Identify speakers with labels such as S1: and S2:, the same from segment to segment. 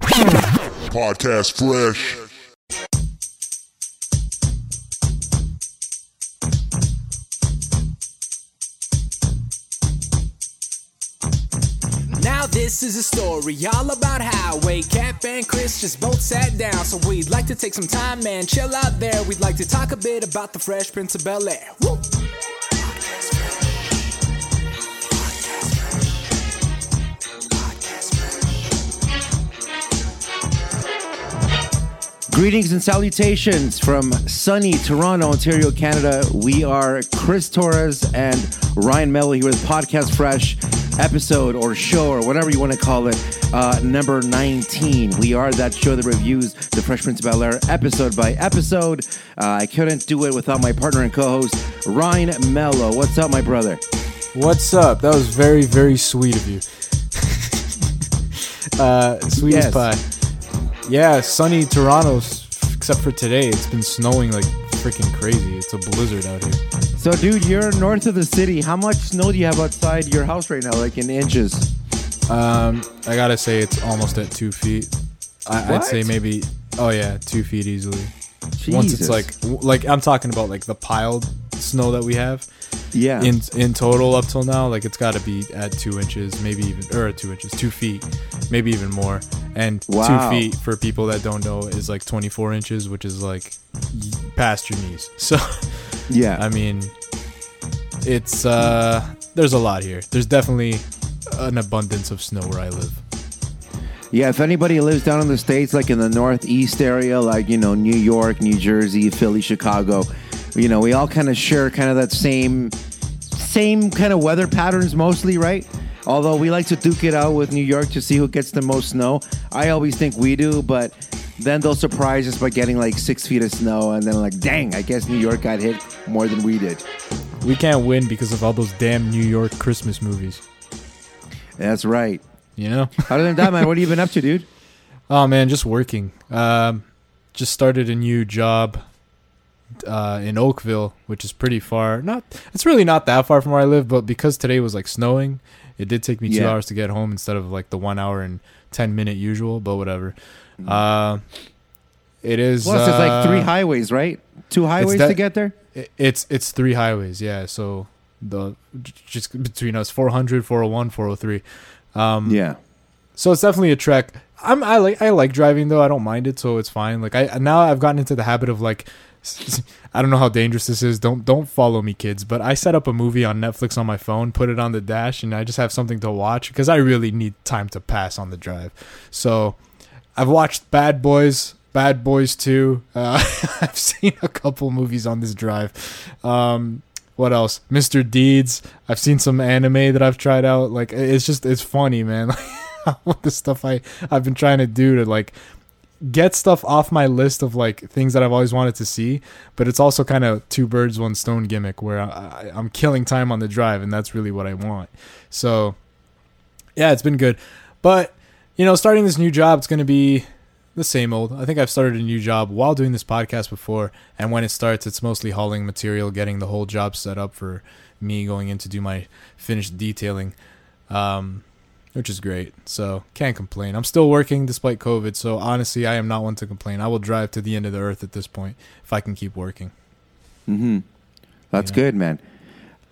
S1: Podcast Fresh.
S2: Now this is a story all about how Wade, Cap, and Chris just both sat down. So we'd like to take some time, man, chill out there. We'd like to talk a bit about the Fresh Prince of Bel Air. Woo!
S3: Greetings and salutations from sunny Toronto, Ontario, Canada. We are Chris Torres and Ryan Melo here with Podcast Fresh episode or show or whatever you want to call it, uh, number 19. We are that show that reviews the Fresh Prince of Bel Air episode by episode. Uh, I couldn't do it without my partner and co host, Ryan Melo. What's up, my brother?
S4: What's up? That was very, very sweet of you. uh, sweet
S3: Yes.
S4: as pie. Yeah, sunny Toronto, except for today. It's been snowing like freaking crazy. It's a blizzard out here.
S3: So, dude, you're north of the city. How much snow do you have outside your house right now, like in inches?
S4: Um, I gotta say, it's almost at two feet. I, I'd say maybe, oh yeah, two feet easily. Once it's like, like I'm talking about like the piled snow that we have
S3: yeah.
S4: in in total up till now. Like it's got to be at two inches, maybe even or two inches, two feet, maybe even more. And
S3: Wow.
S4: two feet for people that don't know is like 24 inches, which is like past your knees. So
S3: yeah.
S4: I mean, it's uh, there's a lot here. There's definitely an abundance of snow where I live.
S3: Yeah, if anybody lives down in the states, like in the northeast area, like you know New York, New Jersey, Philly, Chicago, you know we all kind of share kind of that same same kind of weather patterns mostly, right? Although we like to duke it out with New York to see who gets the most snow. I always think we do, but then they'll surprise us by getting like six feet of snow, and then like, dang, I guess New York got hit more than we did.
S4: We can't win because of all those damn New York Christmas movies.
S3: That's right.
S4: You know?
S3: Other than that, man, what have you been up to, dude?
S4: Oh man, just working. Um, just started a new job uh, in Oakville, which is pretty far. Not, it's really not that far from where I live, but because today was like snowing, it did take me two
S3: Yeah.
S4: hours to get home instead of like the one hour and ten minute usual. But whatever. Uh, it is.
S3: Plus, it's like three
S4: uh,
S3: highways, right? Two highways
S4: that-
S3: to get there.
S4: It's it's three highways, yeah. So the just between us 400, 401, 403. Um,
S3: Yeah.
S4: so it's definitely a trek. I'm I like I like driving though. I don't mind it, so it's fine. Like I now I've gotten into the habit of like I don't know how dangerous this is. Don't don't follow me, kids. But I set up a movie on Netflix on my phone, put it on the dash, and I just have something to watch because I really need time to pass on the drive. So I've watched Bad Boys, Bad Boys Two. Uh, I've seen a couple movies on this drive. Um, what else? Mr. Deeds. I've seen some anime that I've tried out. Like it's just it's funny, man. What the stuff I I've been trying to do to like get stuff off my list of like things that I've always wanted to see, but it's also kind of two birds one stone gimmick where I, I'm killing time on the drive, and that's really what I want. So yeah, it's been good, but you know, starting this new job, it's going to be the same old. I think I've started a new job while doing this podcast before, and when it starts, it's mostly hauling material, getting the whole job set up for me going in to do my finished detailing, um, which is great. So can't complain. I'm still working despite COVID, so honestly, I am not one to complain. I will drive to the end of the earth at this point if I can keep working.
S3: Mm-hmm. That's good, man.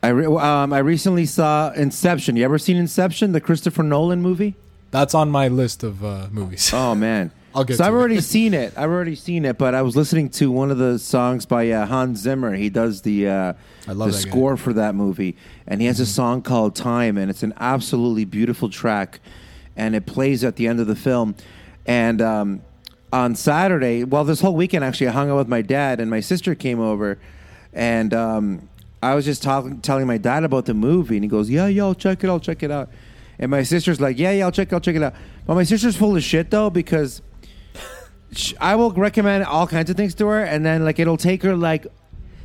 S3: I re- um, I recently saw Inception. You ever seen Inception, the Christopher Nolan movie?
S4: That's on my list of uh, movies.
S3: Oh man,
S4: I'll get
S3: So I've
S4: it.
S3: already seen it. I've already seen it, but I was listening to one of the songs by uh, Hans Zimmer. He does the uh, the
S4: that guy.
S3: score for that movie, and he has a song called "Time," and it's an absolutely beautiful track, and it plays at the end of the film. And um, on Saturday, well, this whole weekend actually, I hung out with my dad, and my sister came over, and um, I was just talking, telling my dad about the movie, and he goes, "Yeah, yeah, I'll check it, I'll check it out." And my sister's like, "Yeah, yeah, I'll check, it, I'll check it out." But my sister's full of shit though because sh- I will recommend all kinds of things to her, and then like it'll take her like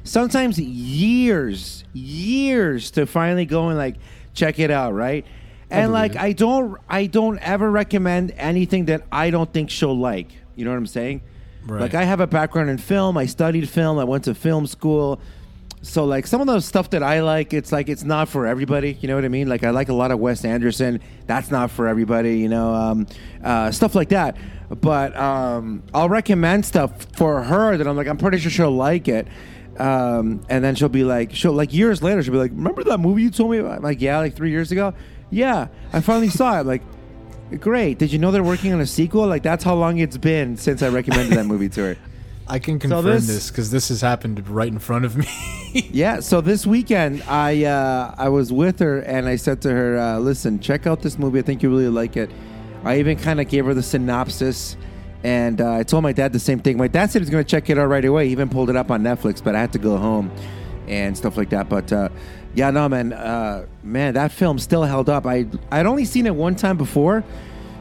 S3: sometimes years, years to finally go and like check it out, right? And like. I don't, I don't ever recommend anything that I don't think she'll like. You know what I'm saying?
S4: Right.
S3: Like I have a background in film. I studied film. I went to film school. So like some of the stuff that I like, it's like it's not for everybody. You know what I mean? Like I like a lot of Wes Anderson. That's not for everybody. You know, um, uh, stuff like that. But um, I'll recommend stuff for her that I'm like I'm pretty sure she'll like it. Um, and then she'll be like, she'll like years later, she'll be like, "Remember that movie you told me about?" I'm like, "Yeah, like three years ago." Yeah, I finally saw it. I'm like, great. Did you know they're working on a sequel? Like that's how long it's been since I recommended that movie to her.
S4: I can confirm
S3: this-
S4: this because this has happened right in front of me.
S3: Yeah, so this weekend I uh, I was with her and I said to her, uh, "Listen, check out this movie. I think you really like it." I even kind of gave her the synopsis, and uh, I told my dad the same thing. My dad said he's going to check it out right away. He even pulled it up on Netflix, but I had to go home and stuff like that. But uh, yeah, no, man, uh, man, that film still held up. I I'd only seen it one time before.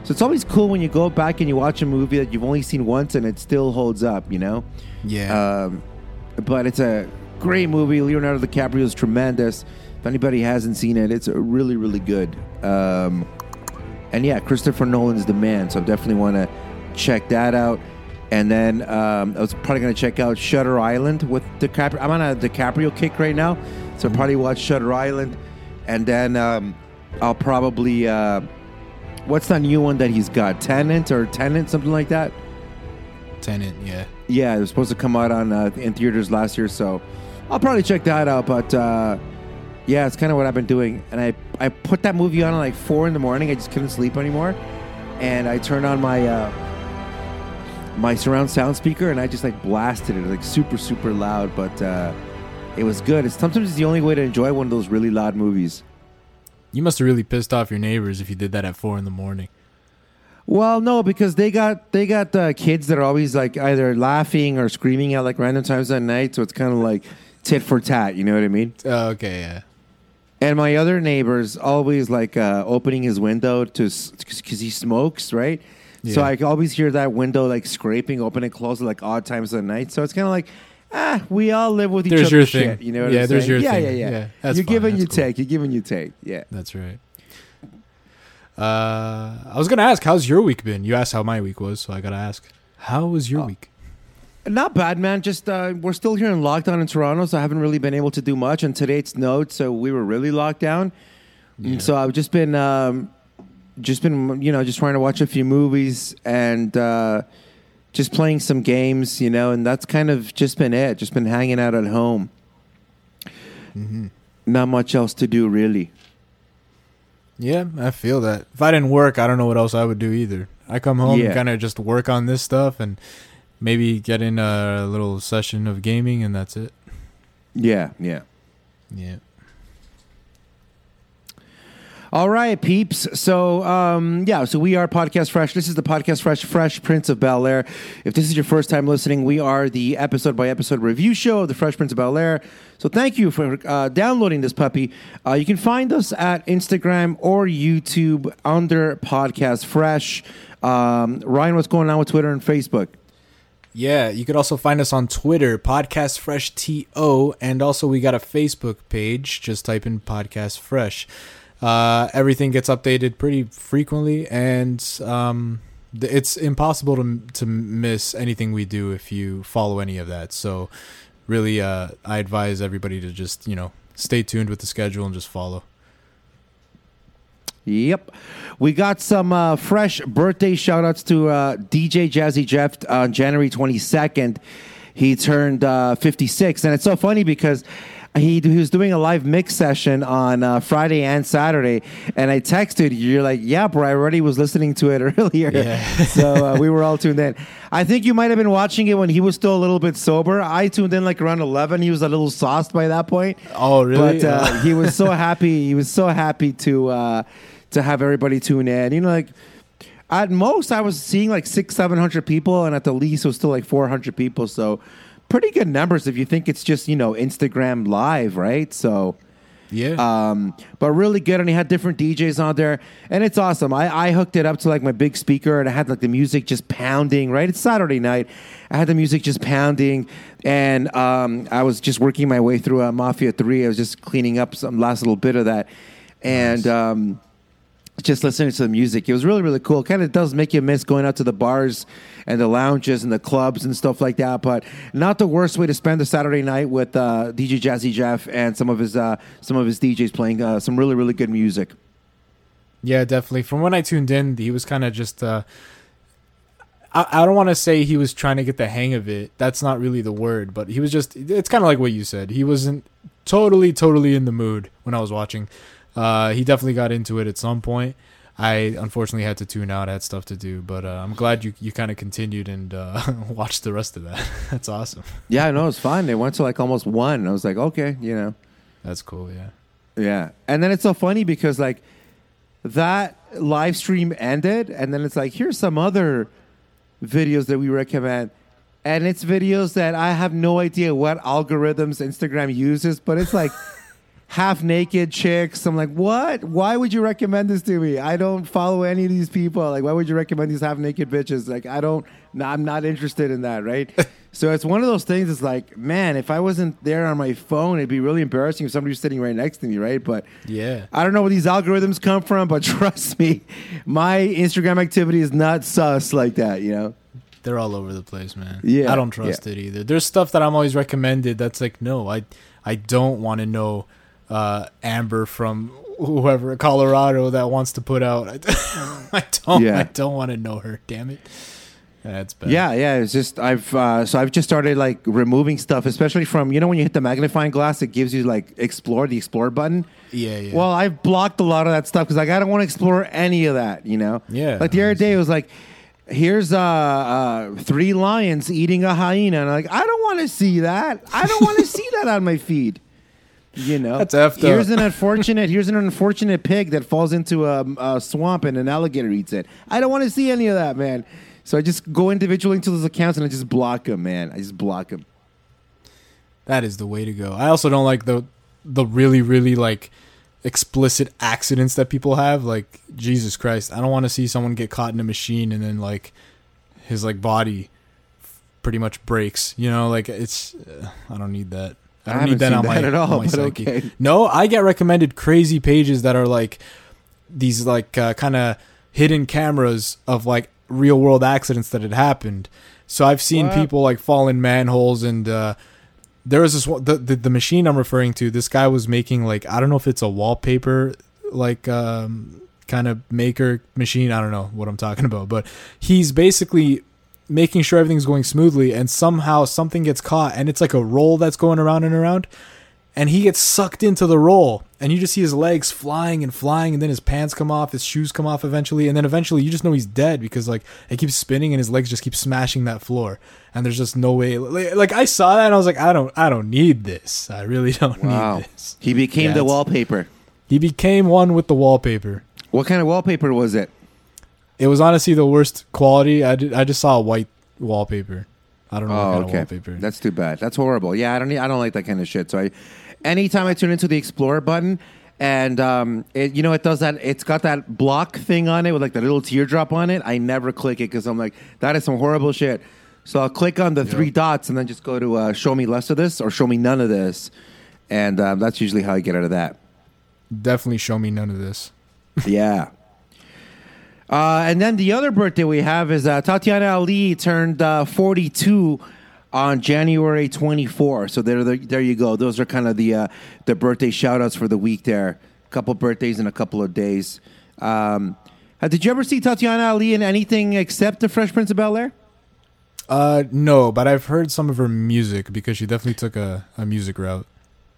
S3: So it's always cool when you go back and you watch a movie that you've only seen once and it still holds up, you know?
S4: yeah.
S3: Um, but it's a great movie. Leonardo DiCaprio is tremendous. If anybody hasn't seen it, it's really, really good. Um, and yeah, Christopher Nolan's the man, so I definitely want to check that out. And then um, I was probably going to check out Shutter Island with DiCaprio. I'm on a DiCaprio kick right now, so I'll probably watch Shutter Island. And then um, I'll probably. Uh, what's that new one that he's got? Tenant or Tenant, something like that?
S4: Tenant, yeah.
S3: Yeah, it was supposed to come out on uh, in theaters last year, so I'll probably check that out. But uh, yeah, it's kind of what I've been doing. And I I put that movie on at like four in the morning. I just couldn't sleep anymore, and I turned on my uh, my surround sound speaker and I just like blasted it like super super loud. But uh, it was good. It's sometimes it's the only way to enjoy one of those really loud movies.
S4: You must have really pissed off your neighbors if you did that at four in the morning.
S3: Well, no, because they got they got uh, kids that are always like either laughing or screaming at like random times at night. So it's kind of like tit for tat. You know what I mean?
S4: Oh, okay, yeah.
S3: And my other neighbor's always like uh, opening his window to because he smokes, right? So I always hear that window like scraping, open and close at like odd times of the night. So it's kind of like, ah, we all live with each
S4: There's
S3: other.
S4: There's your
S3: shit,
S4: thing.
S3: You know what
S4: Yeah,
S3: I'm
S4: there's
S3: saying?
S4: your
S3: yeah,
S4: thing.
S3: Yeah, yeah,
S4: Yeah, that's
S3: You're
S4: fine.
S3: giving, you
S4: cool.
S3: take. You're giving, you take. Yeah.
S4: That's right. Uh, I was gonna ask, how's your week been? You asked how my week was, so I gotta ask, how was
S3: Oh.
S4: your week?
S3: Not bad, man. Just uh, we're still here in lockdown in Toronto, so I haven't really been able to do much. And today it snowed, so we were really locked down. And so I've just been, um, just been, you know, just trying to watch a few movies and uh, just playing some games, you know, and that's kind of just been it. Just been hanging out at home. Mm-hmm. Not much else to do, really.
S4: Yeah, I feel that. If I didn't work, I don't know what else I would do either. I come home
S3: Yeah.
S4: and kind of just work on this stuff and maybe get in a little session of gaming, and that's it.
S3: Yeah, yeah.
S4: Yeah.
S3: All right, peeps. So, um, yeah, so we are Podcast Fresh. This is the Podcast Fresh, Fresh Prince of Bel Air. If this is your first time listening, we are the episode by episode review show of the Fresh Prince of Bel Air. So, thank you for uh, downloading this puppy. Uh, you can find us at Instagram or YouTube under Podcast Fresh. Um, Ryan, what's going on with Twitter and Facebook?
S4: Yeah, you could also find us on Twitter, Podcast Fresh TO, and also we got a Facebook page. Just type in Podcast Fresh. Uh, everything gets updated pretty frequently, and um, it's impossible to to miss anything we do if you follow any of that. So, really, uh, I advise everybody to just you know stay tuned with the schedule and just follow.
S3: Yep. We got some uh, fresh birthday shout outs to uh, DJ Jazzy Jeff on January 22nd. He turned uh, 56. And it's so funny because he, he was doing a live mix session on uh, Friday and Saturday. And I texted you, you're like, yeah, bro, I already was listening to it earlier.
S4: Yeah.
S3: so uh, we were all tuned in. I think you might have been watching it when he was still a little bit sober. I tuned in like around 11. He was a little sauced by that point.
S4: Oh, really?
S3: But uh, he was so happy. He was so happy to uh, to have everybody tune in. You know, like at most I was seeing like six, seven hundred people, and at the least it was still like four hundred people. So pretty good numbers if you think it's just you know Instagram live, right? So.
S4: yeah.
S3: Um, but really good, and he had different DJs on there, and it's awesome. I, I hooked it up to like my big speaker, and I had like the music just pounding. Right, it's Saturday night. I had the music just pounding, and um, I was just working my way through uh, Mafia Three. I was just cleaning up some last little bit of that, and um, just listening to the music. It was really, really cool. Kind of does make you miss going out to the bars and the lounges and the clubs and stuff like that. But not the worst way to spend a Saturday night with uh, DJ Jazzy Jeff and some of his uh, some of his DJs playing uh, some really, really good music.
S4: Yeah, definitely. From when I tuned in, he was kind of just. Uh, I, I don't want to say he was trying to get the hang of it. That's not really the word, but he was just. It's kind of like what you said. He wasn't totally, totally in the mood when I was watching. Uh, he definitely got into it at some point. I unfortunately had to tune out. I had stuff to do, but uh, I'm glad you you kind of continued and uh, watched the rest of that. That's awesome.
S3: Yeah, I know it's fine. They went to like almost one. I was like, okay, you know.
S4: That's cool. Yeah.
S3: Yeah. And then it's so funny because like that live stream ended and then it's like here's some other videos that we recommend and it's videos that I have no idea what algorithms Instagram uses, but it's like half naked chicks. I'm like, what? Why would you recommend this to me? I don't follow any of these people. Like, why would you recommend these half naked bitches? Like, I don't. No, I'm not interested in that, right? so it's one of those things. It's like, man, if I wasn't there on my phone, it'd be really embarrassing if somebody was sitting right next to me, right? But
S4: Yeah.
S3: I don't know where these algorithms come from, but trust me, my Instagram activity is not sus like that. You know.
S4: They're all over the place, man.
S3: Yeah,
S4: I don't trust it either. There's stuff that I'm always recommended that's like, no, I I don't want to know uh, Amber from whoever Colorado that wants to put out. I don't
S3: Yeah.
S4: I don't want to know her. Damn it. That's bad.
S3: Yeah, yeah. It's just I've uh, so I've just started like removing stuff, especially from you know when you hit the magnifying glass, it gives you like explore the explore button.
S4: Yeah, yeah.
S3: Well, I've blocked a lot of that stuff because like I don't want to explore any of that. You know.
S4: Yeah,
S3: Like the other day, it was like. Here's uh, uh, three lions eating a hyena, and I'm like I don't want to see that. I don't want to see that on my feed. You know,
S4: That's effed
S3: here's
S4: up.
S3: an unfortunate. Here's an unfortunate pig that falls into a, a swamp and an alligator eats it. I don't want to see any of that, man. So I just go individually into those accounts and I just block them, man. I just block them.
S4: That is the way to go. I also don't like the the really really like explicit accidents that people have. Like Jesus Christ, I don't want to see someone get caught in a machine and then like his like body pretty much breaks. You know, like it's uh, I don't need that. I
S3: I
S4: don't
S3: haven't
S4: need that
S3: seen
S4: on my,
S3: that at all,
S4: my psyche.
S3: okay.
S4: No, I get recommended crazy pages that are like these like uh, kind of hidden cameras of like real world accidents that had happened. So I've seen
S3: What?
S4: people like fall in manholes and uh, there was this one the, the the machine I'm referring to. This guy was making like I don't know if it's a wallpaper like um, kind of maker machine. I don't know what I'm talking about, but he's basically making sure everything's going smoothly and somehow something gets caught and it's like a roll that's going around and around and he gets sucked into the roll and you just see his legs flying and flying and then his pants come off his shoes come off eventually and then eventually you just know he's dead because like it keeps spinning and his legs just keep smashing that floor and there's just no way like, like i saw that and i was like i don't i don't need this i really don't
S3: Wow.
S4: need this
S3: He became
S4: Yeah,
S3: the wallpaper.
S4: he became one with the wallpaper
S3: What kind of wallpaper was it?
S4: It was honestly the worst quality i, did, I just saw a white wallpaper i don't know
S3: Oh, okay.
S4: wallpaper
S3: That's too bad. That's horrible. Yeah, I don't. Need, I don't like that kind of shit. So I, anytime I tune into the Explorer button, and um, it, you know, it does that. It's got that block thing on it with like the little teardrop on it. I never click it because I'm like, that is some horrible shit. So I'll click on the three dots and then just go to uh, show me less of this or show me none of this, and um, that's usually how I get out of that.
S4: definitely show me none of this
S3: Yeah. Uh, and then the other birthday we have is uh, Tatiana Ali turned uh, 42 on January 24. So there, there, there you go. Those are kind of the uh, the birthday shout outs for the week there. A couple birthdays in a couple of days. Um, uh, did you ever see Tatiana Ali in anything except The Fresh Prince of Bel Air?
S4: Uh, no, but I've heard some of her music because she definitely took a, a music route.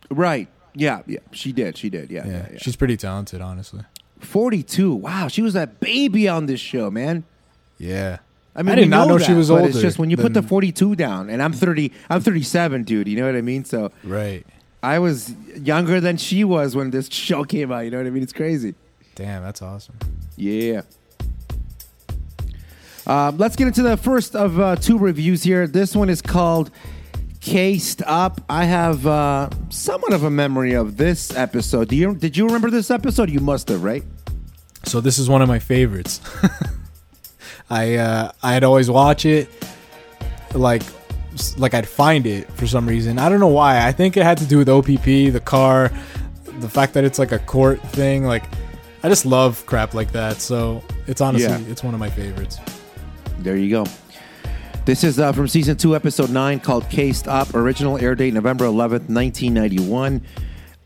S3: Right. Yeah. Yeah. She did. She did. Yeah.
S4: Yeah,
S3: yeah, yeah.
S4: she's pretty talented, honestly.
S3: 42. Wow. She was that baby on this show, man.
S4: Yeah,
S3: I mean,
S4: I did not know
S3: that,
S4: she was older.
S3: It's just when you put the 42 down, and I'm 30, I'm 37, dude. You know what I mean? So
S4: right.
S3: I was younger than she was when this show came out. You know what I mean? It's crazy.
S4: Damn, that's awesome.
S3: Yeah. Um, let's get into the first of uh, two reviews here. This one is called Cased Up. I have uh, somewhat of a memory of this episode. Do you, did you remember this episode? You must have, right?
S4: So this is one of my favorites. I uh, I'd always watch it, like like I'd find it for some reason. I don't know why. I think it had to do with OPP, the car, the fact that it's like a court thing. Like I just love crap like that. So it's honestly
S3: Yeah.
S4: it's one of my favorites.
S3: There you go. This is uh, from season two, episode nine, called Cased Up. Original air date November 11th, 1991.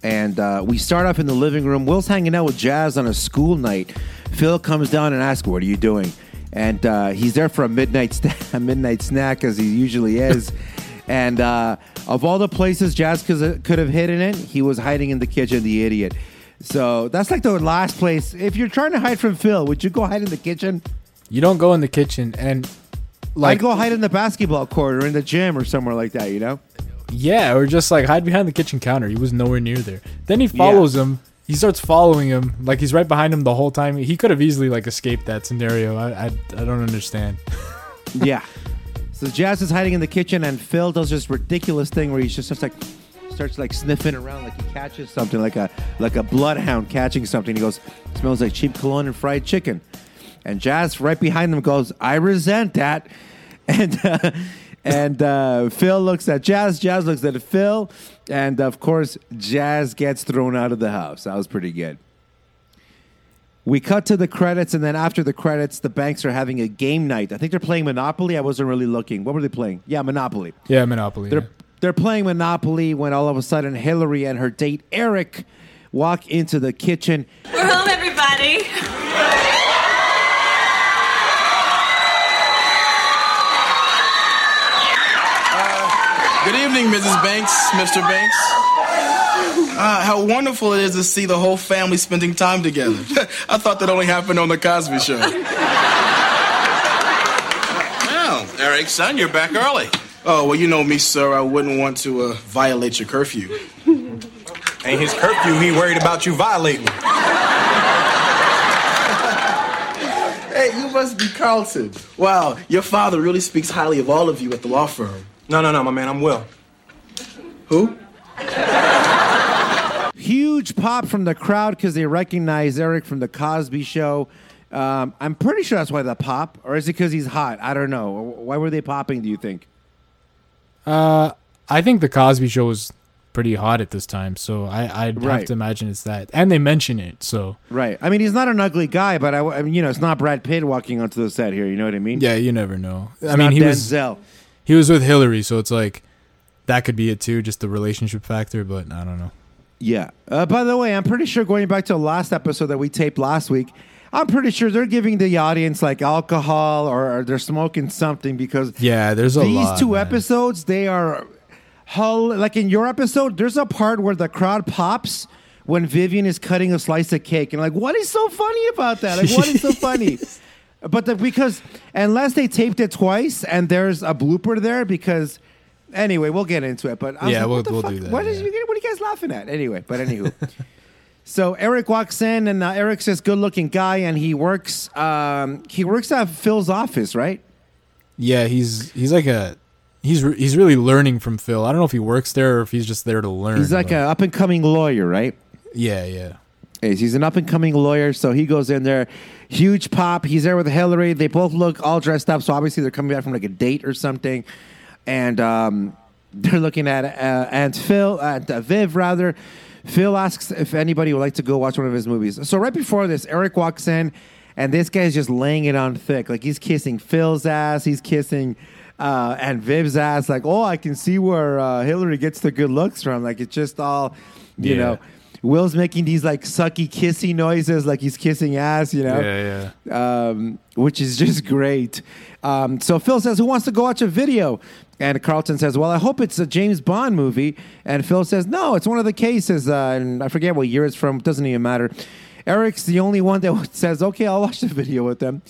S3: And uh, we start off in the living room. Will's hanging out with Jazz on a school night. Phil comes down and asks, What are you doing? And uh, he's there for a midnight, sta- a midnight snack, as he usually is. and uh, of all the places Jazz could could have hidden in, he was hiding in the kitchen, the idiot. So that's like the last place. If you're trying to hide from Phil, would you go hide in the kitchen?
S4: You don't go in the kitchen and
S3: Like
S4: like
S3: go hide in the basketball court or in the gym or somewhere like that, you know?
S4: yeah, or just like hide behind the kitchen counter. He was nowhere near there. Then he follows him. He starts following him like he's right behind him the whole time. He could have easily like escaped that scenario. I I, I don't understand.
S3: yeah. So Jazz is hiding in the kitchen and Phil does this ridiculous thing where he's just, just like starts like sniffing around like he catches something like a like a bloodhound catching something. He goes, smells like cheap cologne and fried chicken. And Jazz right behind them goes, I resent that. And uh, and uh, Phil looks at Jazz. Jazz looks at Phil, and of course, Jazz gets thrown out of the house. That was pretty good. We cut to the credits, and then after the credits, the Banks are having a game night. I think they're playing Monopoly. I wasn't really looking. What were they playing? Yeah, Monopoly.
S4: Yeah, Monopoly.
S3: They're
S4: yeah.
S3: they're playing Monopoly when all of a sudden Hillary and her date Eric walk into the kitchen.
S1: We're home, everybody.
S5: Good evening, Mrs. Banks, Mr. Banks. Uh, how wonderful it is to see the whole family spending time together. I thought that only happened on the Cosby Show.
S6: Well, Eric, son, you're back early.
S5: Oh, well, you know me, sir. I wouldn't want to uh, violate your curfew.
S6: Ain't his curfew, he worried about you violating.
S5: Hey, you must be Carlton. Wow, your father really speaks highly of all of you at the law firm.
S6: No, no, no, my man, I'm Will.
S5: Who?
S3: Huge pop from the crowd because they recognize Eric from the Cosby Show. Um, I'm pretty sure that's why the pop, or is it because he's hot? I don't know. Why were they popping? Do you think?
S4: Uh, I think the Cosby Show was pretty hot at this time, so I I'd
S3: Right.
S4: have to imagine it's that. And they mention it, so
S3: Right. I mean, he's not an ugly guy, but I, I mean, you know, it's not Brad Pitt walking onto the set here. You know what I mean?
S4: yeah, you never know. I mean,
S3: not
S4: he was
S3: Denzel.
S4: He was with Hillary, so it's like that could be it too, just the relationship factor. But I don't know.
S3: Yeah. Uh, by the way, I'm pretty sure going back to the last episode that we taped last week, I'm pretty sure they're giving the audience like alcohol or, or they're smoking something because
S4: Yeah, there's a
S3: these
S4: lot,
S3: two
S4: man.
S3: episodes they are like in your episode there's a part where the crowd pops when Vivian is cutting a slice of cake and like what is so funny about that like what is so funny but the, because unless they taped it twice and there's a blooper there because anyway we'll get into it but I was
S4: Yeah,
S3: like,
S4: we'll-
S3: what the
S4: we'll
S3: fuck?
S4: do that,
S3: what, is,
S4: yeah.
S3: what are you guys laughing at anyway but anywho So Eric walks in, and uh, Eric's this good-looking guy, and he works. Um, he works at Phil's office, right?
S4: Yeah, he's he's like a he's re- he's really learning from Phil. I don't know if he works there or if he's just there to learn.
S3: He's like an up-and-coming lawyer, right?
S4: yeah, yeah.
S3: He's an up and coming lawyer, so he goes in there. Huge pop. He's there with Hillary. They both look all dressed up, so obviously they're coming back from like a date or something. And um, they're looking at uh, Aunt Phil, Aunt uh, Viv rather. Phil asks if anybody would like to go watch one of his movies. So right before this, Eric walks in, and this guy's just laying it on thick. Like he's kissing Phil's ass. He's kissing uh, Aunt Viv's ass. Like, oh, I can see where uh, Hillary gets the good looks from. Like it's just all, you
S4: Yeah.
S3: know. Will's making these like sucky kissy noises, like he's kissing ass, you know,
S4: Yeah, yeah.
S3: um, which is just great. Um, so Phil says, "Who wants to go watch a video?" And Carlton says, "Well, I hope it's a James Bond movie." And Phil says, "No, it's one of the cases." Uh, and I forget what year it's from. Doesn't even matter. Eric's the only one that says, "Okay, I'll watch the video with them."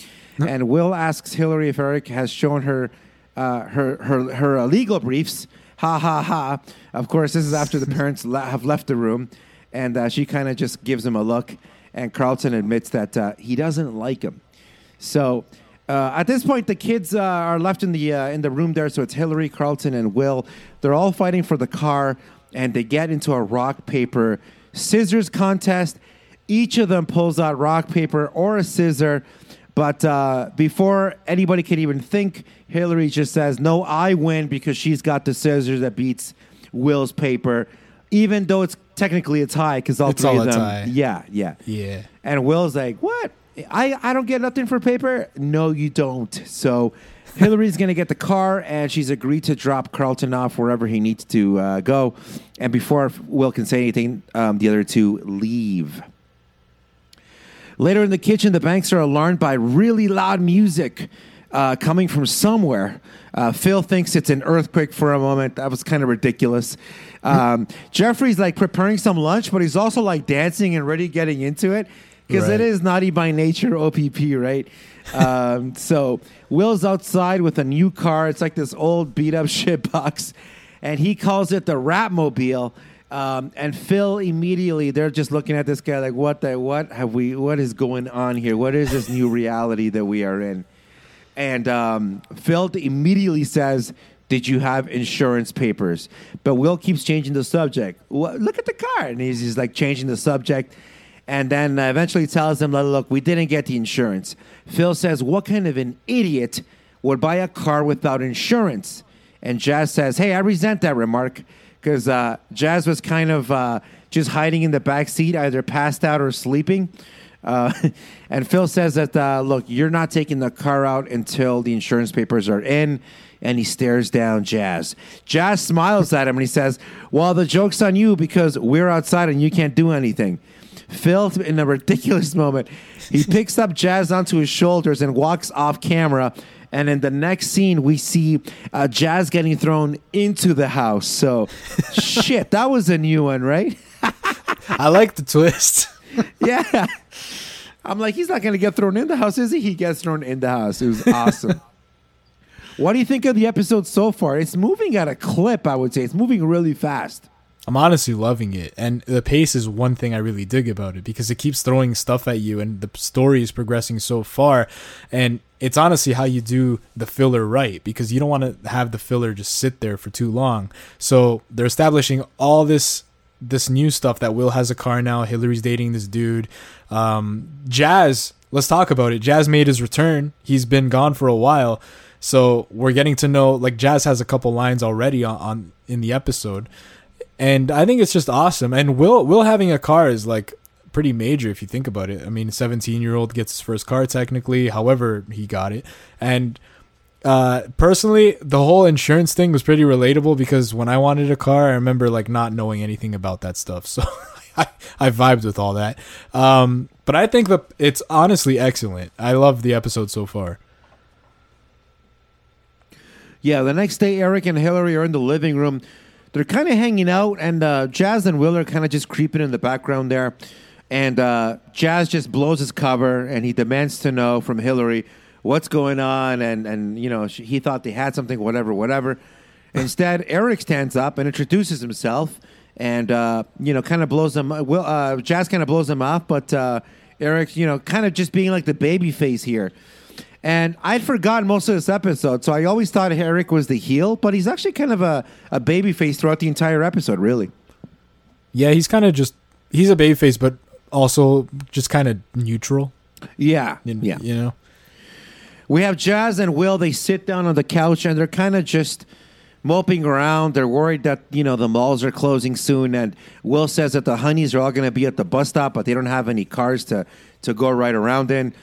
S3: and Will asks Hillary if Eric has shown her uh, her her her uh, legal briefs. Ha ha ha! Of course, this is after the parents la- have left the room, and uh, she kind of just gives him a look. And Carlton admits that uh, he doesn't like him. So uh, at this point, the kids uh, are left in the uh, in the room there. So it's Hillary, Carlton, and Will. They're all fighting for the car, and they get into a rock paper scissors contest. Each of them pulls out rock paper or a scissor, but uh, before anybody can even think, Hillary just says, "No, I win because she's got the scissors that beats Will's paper." Even though it's technically a tie because all
S4: It's
S3: three
S4: all
S3: of
S4: a
S3: them.
S4: tie.
S3: Yeah, yeah,
S4: Yeah.
S3: And Will's like, "What? I I don't get nothing for paper. No, you don't." So. Hillary's going to get the car, and she's agreed to drop Carlton off wherever he needs to uh, go. And before Will can say anything, um, the other two leave. Later in the kitchen, the Banks are alarmed by really loud music uh, coming from somewhere. Uh, Phil thinks it's an earthquake for a moment. That was kind of ridiculous. Um, Jeffrey's like preparing some lunch, but he's also like dancing and ready getting into it because
S4: Right.
S3: it is Naughty by Nature OPP, right? um, so Will's outside with a new car. It's like this old beat up shit box, and he calls it the Ratmobile. Um, and Phil immediately they're just looking at this guy like, what the what have we? What is going on here? What is this new reality that we are in? And um, Phil immediately says, "Did you have insurance papers?" But Will keeps changing the subject. "What- look at the car, and he's, he's like changing the subject. And then eventually tells him, "Look, "Look, we didn't get the insurance." Phil says, "What kind of an idiot would buy a car without insurance?" And Jazz says, "Hey, I resent that remark because uh, Jazz was kind of uh, just hiding in the back seat, either passed out or sleeping." Uh, and Phil says that, uh, look, you're not taking the car out until the insurance papers are in. And he stares down Jazz. Jazz smiles at him and he says, Well, the joke's on you because we're outside and you can't do anything. Phil, in a ridiculous moment, he picks up Jazz onto his shoulders and walks off camera. And in the next scene, we see uh, Jazz getting thrown into the house. So, shit, that was a new one, right?
S4: I like the twist.
S3: yeah. I'm like, he's not going to get thrown in the house, is he? He gets thrown in the house. It was awesome. What do you think of the episode so far? It's moving at a clip, I would say. It's moving really fast.
S4: I'm honestly loving it, and the pace is one thing I really dig about it because it keeps throwing stuff at you, and the story is progressing so far, and it's honestly how you do the filler right because you don't want to have the filler just sit there for too long. So they're establishing all this this new stuff that Will has a car now. Hillary's dating this dude. Um, Jazz, let's talk about it. Jazz made his return. He's been gone for a while. So we're getting to know like Jazz has a couple lines already on, on in the episode. And I think it's just awesome. And Will Will having a car is like pretty major if you think about it. I mean, 17 year old gets his first car technically, however he got it. And uh, personally, the whole insurance thing was pretty relatable because when I wanted a car, I remember like not knowing anything about that stuff. So I, I vibed with all that. Um, but I think that it's honestly excellent. I love the episode so far.
S3: Yeah, the next day, Eric and Hillary are in the living room. They're kind of hanging out, and uh, Jazz and Will are kind of just creeping in the background there. And uh, Jazz just blows his cover, and he demands to know from Hillary what's going on. And, and you know, she, he thought they had something, whatever, whatever. Instead, Eric stands up and introduces himself, and uh, you know, kind of blows him. Will uh, Jazz kind of blows him off, but uh, Eric, you know, kind of just being like the baby face here. And I'd forgotten most of this episode, so I always thought Eric was the heel, but he's actually kind of a, a baby face throughout the entire episode, really.
S4: Yeah, he's kind of just he's a babyface, but also just kind of neutral.
S3: Yeah.
S4: You,
S3: yeah.
S4: you know.
S3: We have Jazz and Will. They sit down on the couch and they're kind of just moping around. They're worried that, you know, the malls are closing soon. And Will says that the honeys are all going to be at the bus stop, but they don't have any cars to, to go right around in.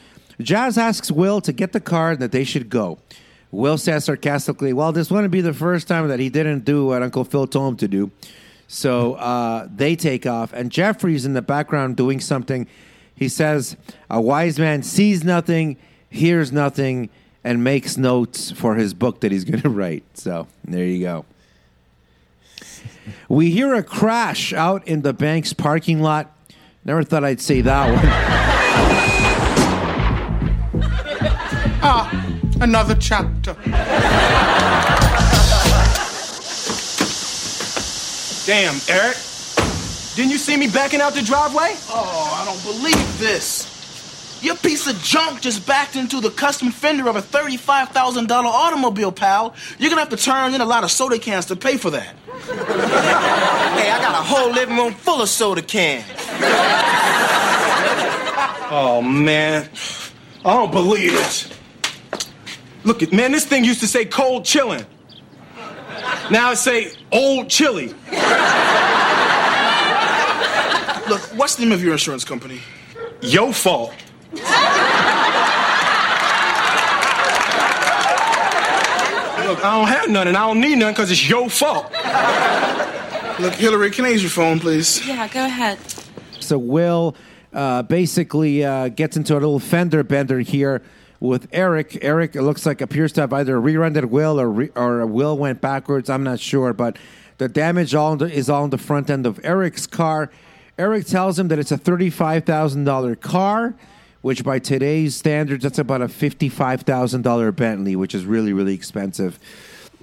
S3: Jazz asks Will to get the car and that they should go. Will says sarcastically, well, this wouldn't be the first time that he didn't do what Uncle Phil told him to do. So uh, they take off, and Jeffrey's in the background doing something. He says, A wise man sees nothing, hears nothing, and makes notes for his book that he's going to write. So there you go. We hear a crash out in the bank's parking lot. Never thought I'd say that
S5: Ah, another chapter.
S6: Damn, Eric. Didn't you see me backing out the driveway?
S5: Oh, I don't believe this. Your piece of junk just backed into the custom fender of a $35,000 automobile, pal. You're gonna have to turn in a lot of soda cans to pay for that.
S6: Hey, I got a whole living room full of soda cans. oh, man. I don't believe it. Look, at man, this thing used to say cold chillin'. Now it say old chili.
S5: Look, what's the name of your insurance company?
S6: Your fault. Look, I don't have none and I don't need none because it's your fault.
S5: Look, Hillary, can I use your phone, please?
S1: Yeah, go ahead.
S3: So Will uh, basically uh, gets into a little fender bender here with Eric. Eric it looks like appears to have either rear-ended Will or re- or Will went backwards. I'm not sure, but the damage all the, is all on the front end of Eric's car. Eric tells him that it's a thirty-five thousand dollar car, which by today's standards that's about a fifty-five thousand dollar Bentley, which is really really expensive.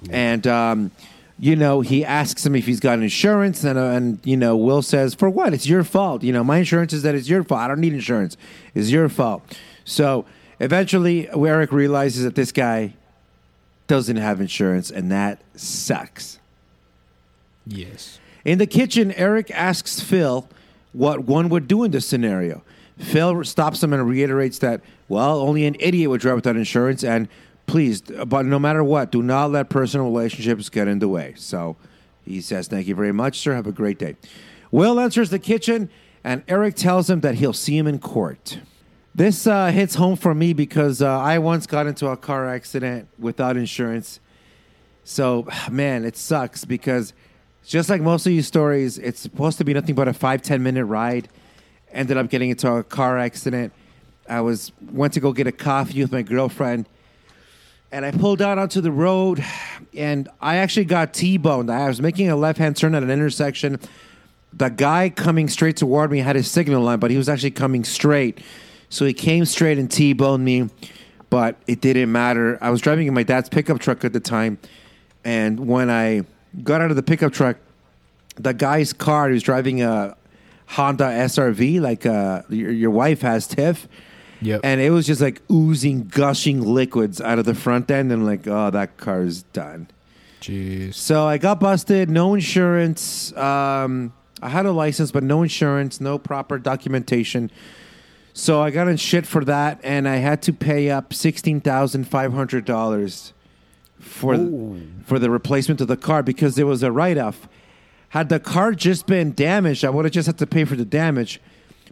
S3: And um, you know, he asks him if he's got insurance, and uh, and you know, Will says, "For what? It's your fault. You know, my insurance is that it's your fault. I don't need insurance. It's your fault." So eventually, Eric realizes that this guy doesn't have insurance, and that sucks.
S4: Yes.
S3: In the kitchen, Eric asks Phil what one would do in this scenario. Phil stops him and reiterates that, well, only an idiot would drive without insurance, and please, but no matter what, do not let personal relationships get in the way. So he says, thank you very much, sir. Have a great day. Will enters the kitchen, and Eric tells him that he'll see him in court. This uh, hits home for me because uh, I once got into a car accident without insurance. So, man, it sucks because just like most of these stories, it's supposed to be nothing but a five ten minute ride. Ended up getting into a car accident. I was went to go get a coffee with my girlfriend, and I pulled out onto the road, and I actually got T-boned. I was making a left hand turn at an intersection. The guy coming straight toward me had his signal on, but he was actually coming straight, so he came straight and T-boned me. But it didn't matter. I was driving in my dad's pickup truck at the time, and when I got out of the pickup truck, the guy's car, he was driving a Honda CR-V, like uh, your, your wife has, Tiff.
S4: Yep.
S3: And it was just like oozing, gushing liquids out of the front end. And like, oh, that car's done.
S4: Jeez.
S3: So I got busted, no insurance. Um, I had a license, but no insurance, no proper documentation. So I got in shit for that, and I had to pay up sixteen thousand five hundred dollars for for the replacement of the car because there was a write off. Had the car just been damaged, I would have just had to pay for the damage.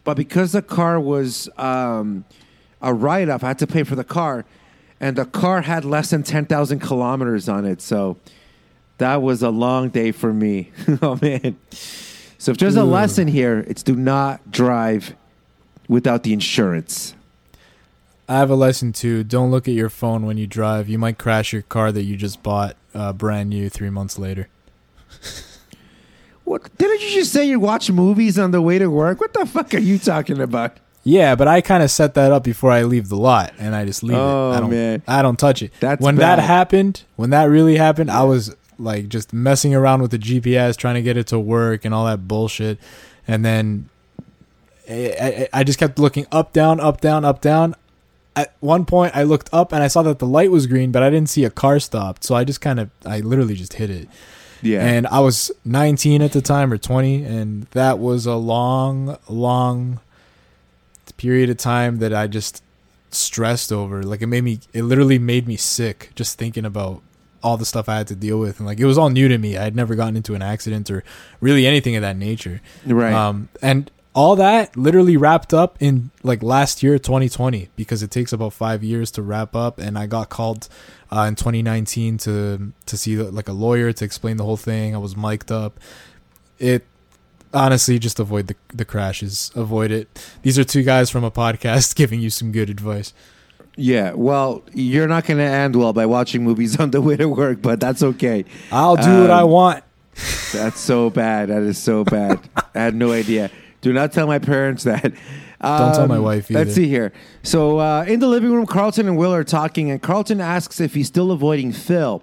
S3: But because the car was um, a write off, I had to pay for the car, and the car had less than ten thousand kilometers on it. So that was a long day for me. oh man! So if there's a lesson here, it's do not drive without the insurance.
S4: I have a lesson too. Don't look at your phone when you drive. You might crash your car that you just bought uh, brand new three months later.
S3: What didn't you just say you watch movies on the way to work? What the fuck are you talking about?
S4: Yeah, but I kind of set that up before I leave the lot, and I just leave
S3: Oh,
S4: it. I don't,
S3: man.
S4: I don't touch it.
S3: That's
S4: when
S3: bad.
S4: that happened. When that really happened, I was like just messing around with the GPS, trying to get it to work, and all that bullshit. And then I, I, I just kept looking up, down, up, down, up, down. At one point, I looked up and I saw that the light was green, but I didn't see a car stopped. So I just kind of, I literally just hit it.
S3: Yeah.
S4: And I was 19 at the time or 20, and that was a long, long period of time that I just stressed over. Like it made me, it literally made me sick just thinking about all the stuff I had to deal with. And like it was all new to me. I had never gotten into an accident or really anything of that nature.
S3: Right.
S4: Um, and all that literally wrapped up in like last year 2020 because it takes about five years to wrap up and i got called uh, in 2019 to to see like a lawyer to explain the whole thing i was mic'd up it honestly just avoid the, the crashes avoid it these are two guys from a podcast giving you some good advice
S3: yeah. Well, you're not going to end well by watching movies on the way to work, but that's okay.
S4: i'll do what i
S3: Um,
S4: want
S3: That's so bad. That is so bad. I had no idea. Do not tell my parents that.
S4: Don't tell my
S3: Um,
S4: wife
S3: Let's see here. So uh, in the living room, Carlton and Will are talking, and Carlton asks if he's still avoiding Phil.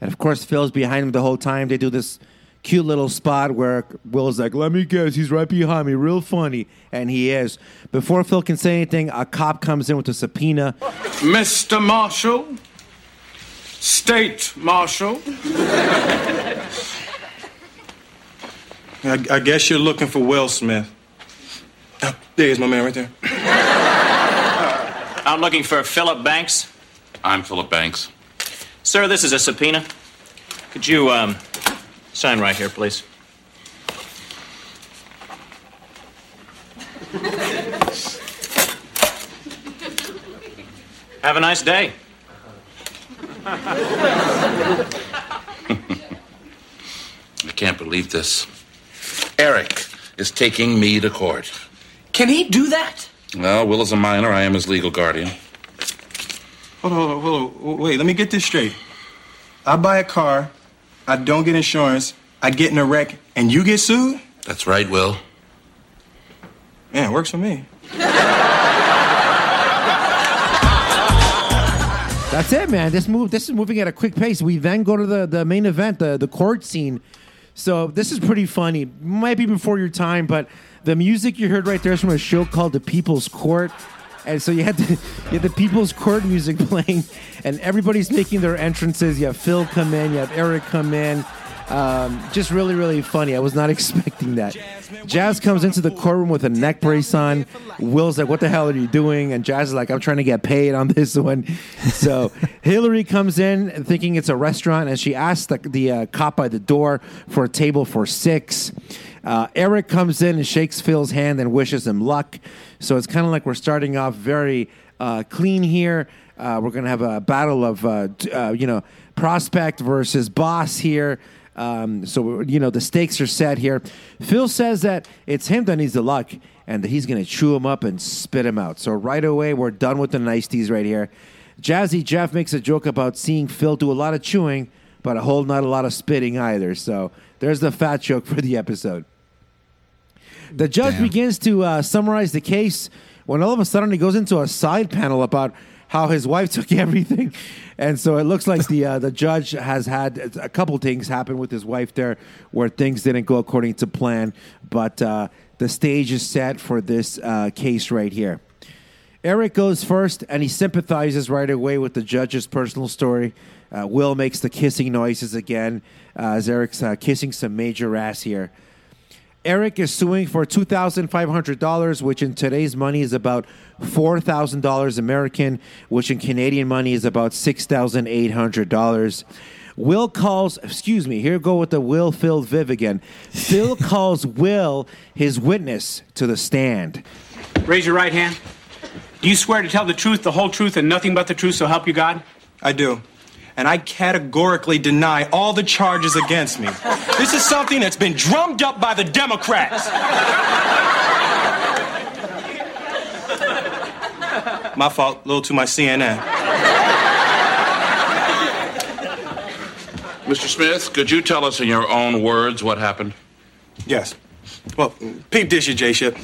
S3: And of course, Phil's behind him the whole time. They do this cute little spot where Will's like, "Let me guess, he's right behind me, real funny," and he is. Before Phil can say anything, a cop comes in with a subpoena.
S6: Mr. Marshall, State Marshal. I, I guess you're looking for Will Smith. Oh, there is my man right there.
S7: I'm looking for Philip Banks.
S8: I'm Philip Banks.
S7: Sir, this is a subpoena. Could you um, sign right here, please? Have a nice day.
S1: I can't believe this. Eric is taking me to court.
S5: Can he do that?
S1: Well, Will is a minor. I am his legal guardian.
S6: Hold on, hold on, hold on. Wait, let me get this straight. I buy a car, I don't get insurance, I get in a wreck, and you get sued?
S1: That's right, Will.
S6: Man, it works for me.
S3: That's it, man. This move, this is moving at a quick pace. We then go to the, the main event, the the court scene. So this is pretty funny. Might be before your time, but the music you heard right there is from a show called The People's Court. And so you had the you had the People's Court music playing, and everybody's making their entrances. You have Phil come in, you have Eric come in. Um, just really, really funny. I was not expecting that. Jazz comes into the courtroom with a neck brace on. Will's like, "What the hell are you doing?" And Jazz is like, "I'm trying to get paid on this one." So Hillary comes in thinking it's a restaurant, and she asks the, the uh, cop by the door for a table for six. Uh, Eric comes in and shakes Phil's hand and wishes him luck. So it's kind of like we're starting off very uh, clean here. Uh, we're going to have a battle of, uh, uh, you know, prospect versus boss here. Um, so, you know, the stakes are set here. Phil says that it's him that needs the luck and that he's going to chew him up and spit him out. So, right away, we're done with the niceties right here. Jazzy Jeff makes a joke about seeing Phil do a lot of chewing, but a whole not a lot of spitting either. So, there's the fat joke for the episode. The judge
S4: Damn.
S3: begins to uh, summarize the case when all of a sudden he goes into a side panel about how his wife took everything, and so it looks like the uh, the judge has had a couple things happen with his wife there where things didn't go according to plan, but uh, the stage is set for this uh, case right here. Eric goes first, and he sympathizes right away with the judge's personal story. Uh, Will makes the kissing noises again uh, as Eric's uh, kissing some major ass here. Eric is suing for $2,500, which in today's money is about $4,000 American, which in Canadian money is about $6,800. Will calls, excuse me, here go with the Will filled Viv again. Phil calls Will his witness to the stand.
S8: Raise your right hand. Do you swear to tell the truth, the whole truth, and nothing but the truth, so help you God?
S6: I do. And I categorically deny all the charges against me. This is something that's been drummed up by the Democrats. My fault, a little too much CNN.
S1: Mr. Smith, could you tell us in your own words what happened?
S6: Yes. Well, peep this, you J-Ship.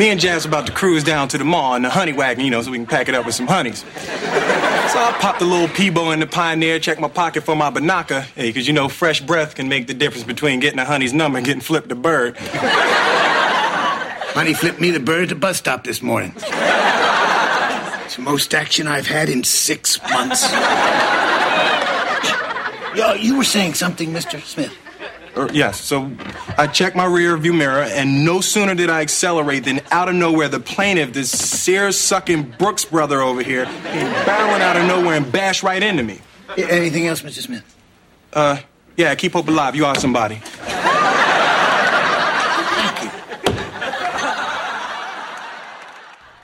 S6: Me and Jazz about to cruise down to the mall in the honey wagon, you know, so we can pack it up with some honeys. So I popped a little Peebo in the Pioneer, checked my pocket for my Binaca. Hey, because you know, fresh breath can make the difference between getting a honey's number and getting flipped a bird.
S9: Honey flipped me the bird at the bus stop this morning. It's the most action I've had in six months. Yo, you were saying something, Mr. Smith.
S6: Er, yes, so I checked my rear view mirror, and no sooner did I accelerate than out of nowhere, the plaintiff, this Sears sucking Brooks brother over here, came barreling out of nowhere and bashed right into me.
S9: Anything else, Mr. Smith?
S6: Uh, yeah, keep hope alive. You are somebody.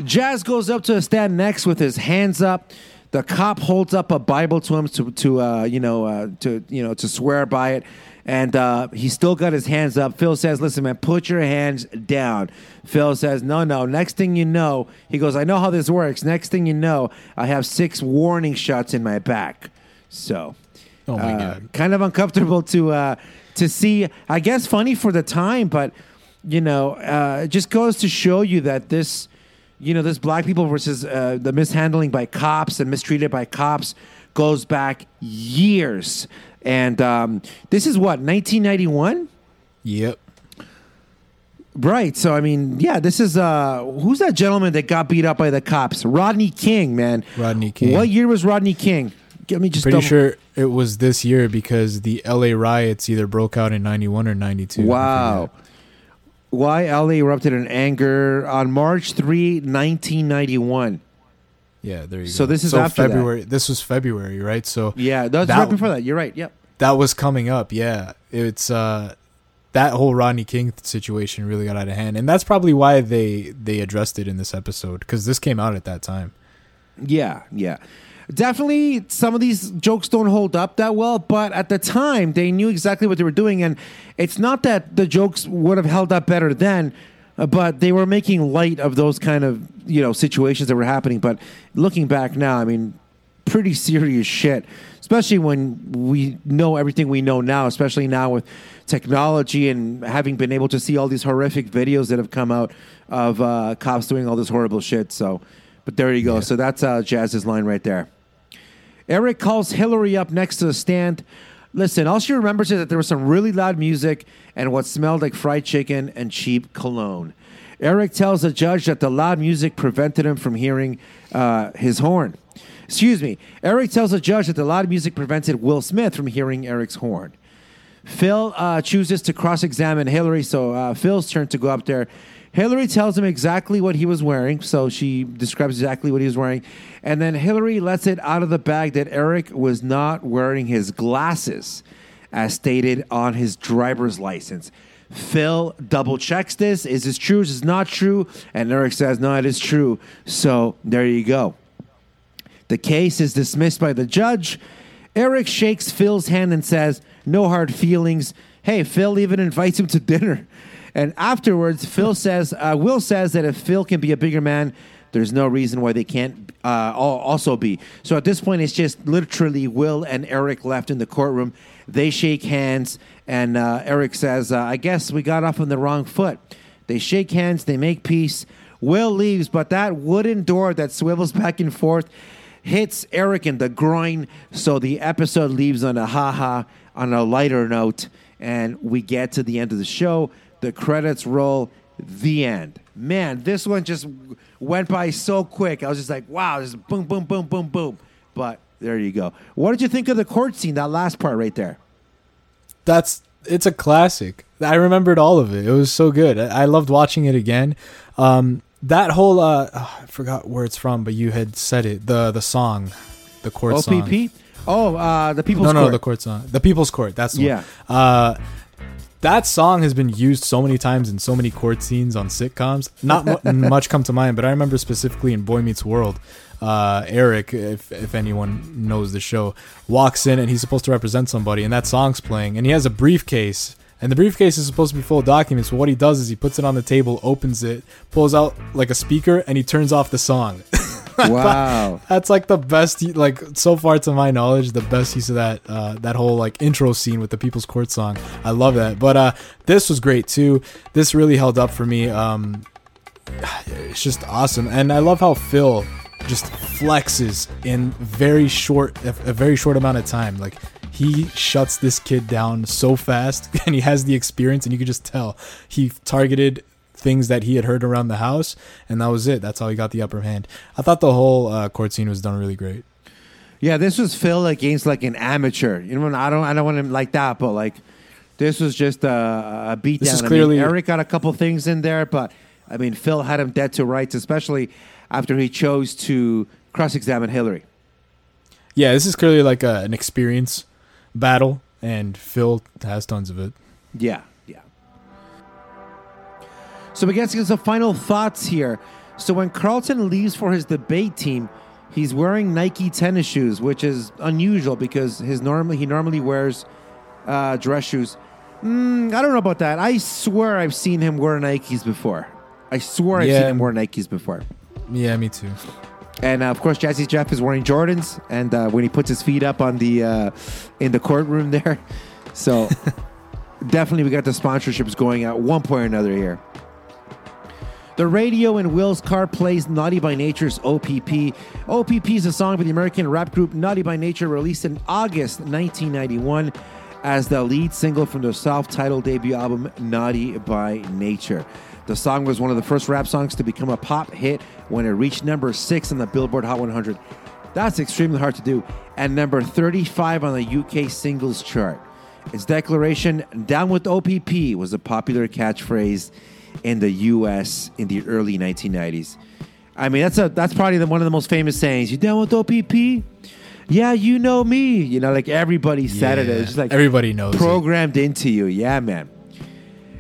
S3: Jazz goes up to a stand next with his hands up. The cop holds up a Bible to him to, to uh, you know, uh, to you know, to swear by it, and uh, he's still got his hands up. Phil says, "Listen, man, put your hands down." Phil says, "No, no." Next thing you know, he goes, "I know how this works." Next thing you know, I have six warning shots in my back. So,
S4: Oh my
S3: uh,
S4: god.
S3: kind of uncomfortable to uh, to see. I guess funny for the time, but you know, uh, it just goes to show you that this, you know, this black people versus uh, the mishandling by cops and mistreated by cops goes back years. And um, this is what 1991,
S4: Yep.
S3: right? So I mean, yeah, this is uh, who's that gentleman that got beat up by the cops? Rodney King, man.
S4: Rodney King.
S3: What year was Rodney King? Get me just
S4: Pretty
S3: double-
S4: sure it was this year because the LA riots either broke out in 91 or 92.
S3: Wow. Why LA erupted in anger on March 3, 1991.
S4: Yeah, there you
S3: So
S4: go.
S3: So this is
S4: so
S3: after that.
S4: February. This was February, right? So
S3: Yeah, that's
S4: That-
S3: right before that. You're right. Yep.
S4: that was coming up. Yeah, it's uh, that whole Rodney King situation really got out of hand, and that's probably why they they addressed it in this episode because this came out at that time.
S3: Yeah, yeah. Definitely, some of these jokes don't hold up that well, but at the time, they knew exactly what they were doing. And it's not that the jokes would have held up better then, but they were making light of those kind of you know situations that were happening. But looking back now, I mean, pretty serious shit, especially when we know everything we know now, especially now with technology and having been able to see all these horrific videos that have come out of uh, cops doing all this horrible shit. So, but there you go. So that's uh, Jazz's line right there. Eric calls Hillary up next to the stand. Listen, all she remembers is that there was some really loud music and what smelled like fried chicken and cheap cologne. Eric tells the judge that the loud music prevented him from hearing uh, his horn. Excuse me. Eric tells the judge that the loud music prevented Will Smith from hearing Eric's horn. Phil uh, chooses to cross examine Hillary, so uh, Phil's turn to go up there. Hillary tells him exactly what he was wearing, so she describes exactly what he was wearing. And then Hillary lets it out of the bag that Eric was not wearing his glasses, as stated on his driver's license. Phil double checks this. Is this true? Is this not true? And Eric says, no, it is true. So there you go. The case is dismissed by the judge. Eric shakes Phil's hand and says, No hard feelings. Hey, Phil even invites him to dinner. And afterwards, Phil says, uh, Will says that if Phil can be a bigger man, there's no reason why they can't uh, also be. So at this point, it's just literally Will and Eric left in the courtroom. They shake hands, and uh, Eric says, uh, I guess we got off on the wrong foot. They shake hands, they make peace. Will leaves, but that wooden door that swivels back and forth hits Eric in the groin. So the episode leaves on a haha, on a lighter note, and we get to the end of the show. The credits roll. The end. Man, this one just went by so quick. I was just like, wow, is boom, boom, boom, boom, boom. But there you go. What did you think of the court scene? That last part right there.
S4: That's it's a classic. I remembered all of it. It was so good. I I loved watching it again. Um, that whole uh, oh, I forgot where it's from, but you had said it. The the song, the court song.
S3: OPP. Oh, uh, the People's
S4: no, no,
S3: Court.
S4: the court song. The People's Court. That's the
S3: Yeah.
S4: One. Uh, that song has been used so many times in so many court scenes on sitcoms. Not mu- much come to mind, but I remember specifically in Boy Meets World. Uh, Eric, if if anyone knows the show, walks in and he's supposed to represent somebody, and that song's playing, and he has a briefcase. And the briefcase is supposed to be full of documents. So what he does is he puts it on the table, opens it, pulls out like a speaker, and he turns off the song.
S3: Wow.
S4: That's like the best, like so far to my knowledge, the best use of that uh, that whole like intro scene with the People's Court song. I love that. But uh, this was great too. This really held up for me. Um, it's just awesome, and I love how Phil just flexes in very short, a a very short amount of time. Like he shuts this kid down so fast, and he has the experience, and you could just tell he targeted things that he had heard around the house, and that was it. That's how he got the upper hand. I thought the whole uh, court scene was done really great.
S3: Yeah, this was Phil against like an amateur. You know, I don't, I don't want him like that, but like this was just a, a beatdown.
S4: This is
S3: I mean,
S4: clearly-
S3: Eric got a couple things in there, but I mean, Phil had him dead to rights, especially after he chose to cross-examine Hillary.
S4: Yeah, this is clearly like a, an experience battle, and Phil has tons of it.
S3: Yeah. So we get to some final thoughts here. So when Carlton leaves for his debate team, he's wearing Nike tennis shoes, which is unusual because his normally he normally wears uh, dress shoes. Mm, I don't know about that. I swear I've seen him wear Nikes before. I swear I've
S4: Yeah.
S3: seen him wear Nikes before.
S4: Yeah, me too.
S3: And uh, of course, Jazzy Jeff is wearing Jordans, and uh, when he puts his feet up on the uh, in the courtroom there, so definitely we got the sponsorships going at one point or another here. The radio in Will's car plays Naughty by Nature's OPP. OPP is a song by the American rap group Naughty by Nature, released in August 1991 as the lead single from their self titled debut album, Naughty by Nature. The song was one of the first rap songs to become a pop hit when it reached number six on the Billboard Hot 100. That's extremely hard to do. And number 35 on the UK singles chart. Its declaration, down with OPP, was a popular catchphrase in the US in the early 1990s. I mean, that's a that's probably the, one of the most famous sayings. You down with OPP? Yeah, you know me. You know, like everybody said it. It's just like
S4: everybody knows it.
S3: programmed into you. Yeah, man.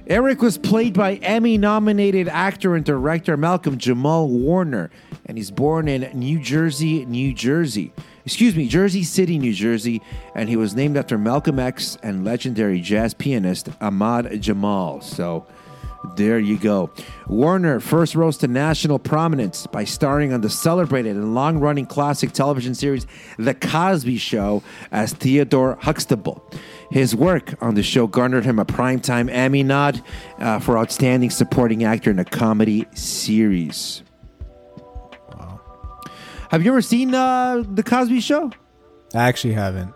S3: Eric was played by Emmy nominated actor and director Malcolm Jamal Warner. and he's born in New Jersey, New Jersey. Excuse me, Jersey City, New Jersey, and he was named after Malcolm X and legendary jazz pianist Ahmad Jamal. So there you go. Warner first rose to national prominence by starring on the celebrated and long running classic television series The Cosby Show as Theodore Huxtable. His work on the show garnered him a Primetime Emmy nod uh, for Outstanding Supporting Actor in a Comedy Series. Wow. Have you ever seen uh, The Cosby Show?
S4: I actually haven't.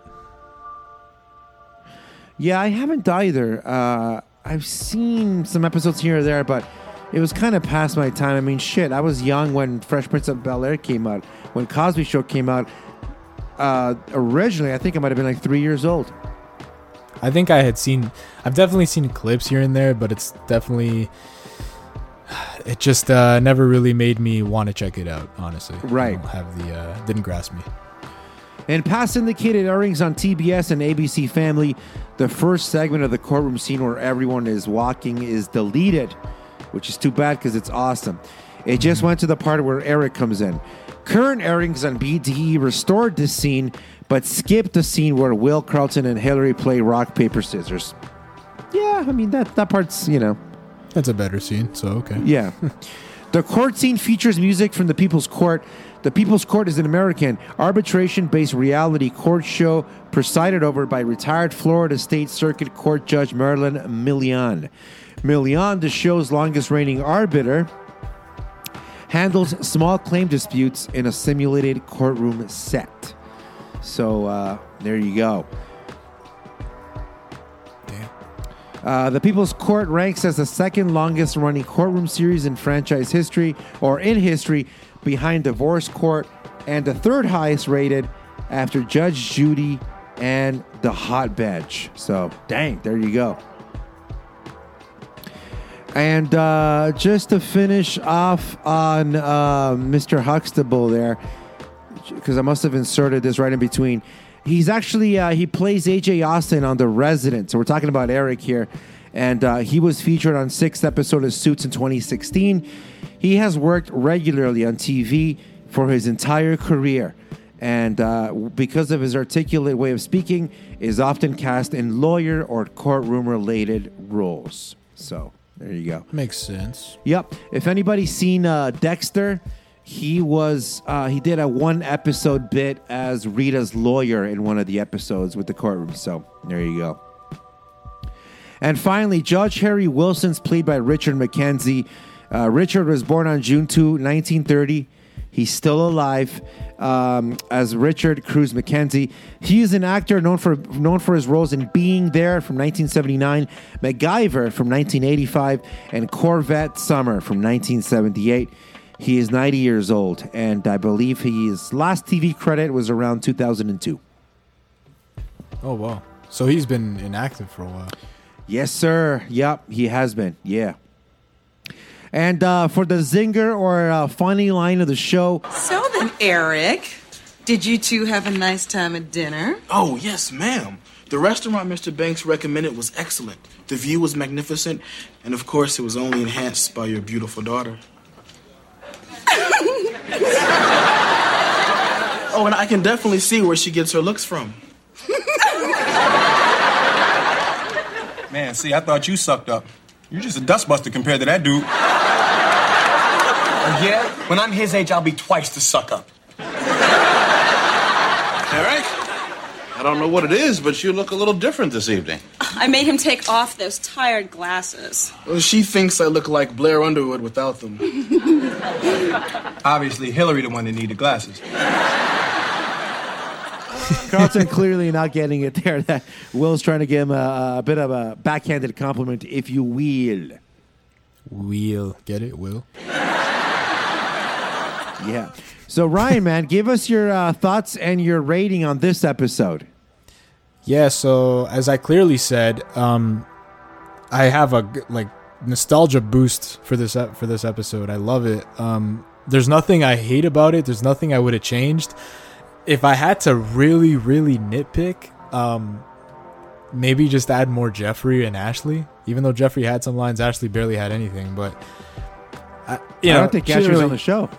S3: Yeah, I haven't either. Uh, I've seen some episodes here or there, but it was kind of past my time. I mean, shit, I was young when Fresh Prince of Bel Air came out. When Cosby Show came out, uh, originally, I think I might have been like three years old.
S4: I think I had seen. I've definitely seen clips here and there, but it's definitely. It just uh, never really made me want to check it out. Honestly,
S3: Right.
S4: Have the uh, didn't grasp me.
S3: And past syndicated airings on TBS and ABC Family, the first segment of the courtroom scene where everyone is walking is deleted, which is too bad because it's awesome. It just went to the part where Eric comes in. Current airings on BTE restored this scene, but skipped the scene where Will Carlton and Hillary play rock, paper, scissors. Yeah, I mean, that, that part's, you know,
S4: That's a better scene. So okay.
S3: yeah. the court scene features music from the People's Court. The People's Court is an American arbitration based reality court show presided over by retired Florida State Circuit Court Judge Marilyn Milian. Milian, the show's longest reigning arbiter, handles small claim disputes in a simulated courtroom set. So uh, there you go. Uh, the People's Court ranks as the second longest running courtroom series in franchise history or in history behind Divorce Court and the third highest rated after Judge Judy and The Hot Bench. So, dang, there you go. And uh, just to finish off on uh, Mr. Huxtable there, because I must have inserted this right in between. He's actually uh, he plays AJ Austin on The Resident. So we're talking about Eric here, and uh, he was featured on sixth episode of Suits in 2016. He has worked regularly on TV for his entire career, and uh, because of his articulate way of speaking, is often cast in lawyer or courtroom related roles. So there you go.
S4: Makes sense.
S3: Yep. If anybody's seen uh, Dexter, he was uh, he did a one episode bit as Rita's lawyer in one of the episodes with the courtroom. So there you go. And finally, Judge Harry Wilson's played by Richard McKenzie. Uh, Richard was born on June 2, 1930. He's still alive um, as Richard Cruz McKenzie. He is an actor known for known for his roles in Being There from 1979, MacGyver from 1985, and Corvette Summer from 1978. He is 90 years old, and I believe his last TV credit was around 2002.
S4: Oh wow. So he's been inactive for a while.
S3: Yes, sir. Yep, he has been. Yeah. And uh, for the zinger or uh, funny line of the show,
S10: So then, Eric, did you two have a nice time at dinner?
S5: Oh, yes, ma'am. The restaurant Mr. Banks recommended was excellent. The view was magnificent, and of course, it was only enhanced by your beautiful daughter. oh, and I can definitely see where she gets her looks from.
S6: Man, see, I thought you sucked up. You're just a dustbuster compared to that dude.
S11: Yeah? When I'm his age, I'll be twice the suck up.
S1: Eric? I don't know what it is, but you look a little different this evening.
S12: I made him take off those tired glasses.
S5: Well, she thinks I look like Blair Underwood without them.
S6: Obviously, Hillary the one that needed glasses.
S3: Carlton clearly not getting it there. That Will's trying to give him a, a bit of a backhanded compliment, if you will.
S4: Will get it? Will.
S3: Yeah. So Ryan, man, give us your uh, thoughts and your rating on this episode.
S4: Yeah, so as I clearly said, um, I have a like nostalgia boost for this for this episode. I love it. Um, there's nothing I hate about it. There's nothing I would have changed. If I had to really, really nitpick, um, maybe just add more Jeffrey and Ashley. Even though Jeffrey had some lines, Ashley barely had anything. But I, you
S3: I
S4: know,
S3: don't think
S4: she
S3: Ashley was
S4: really-
S3: on the show.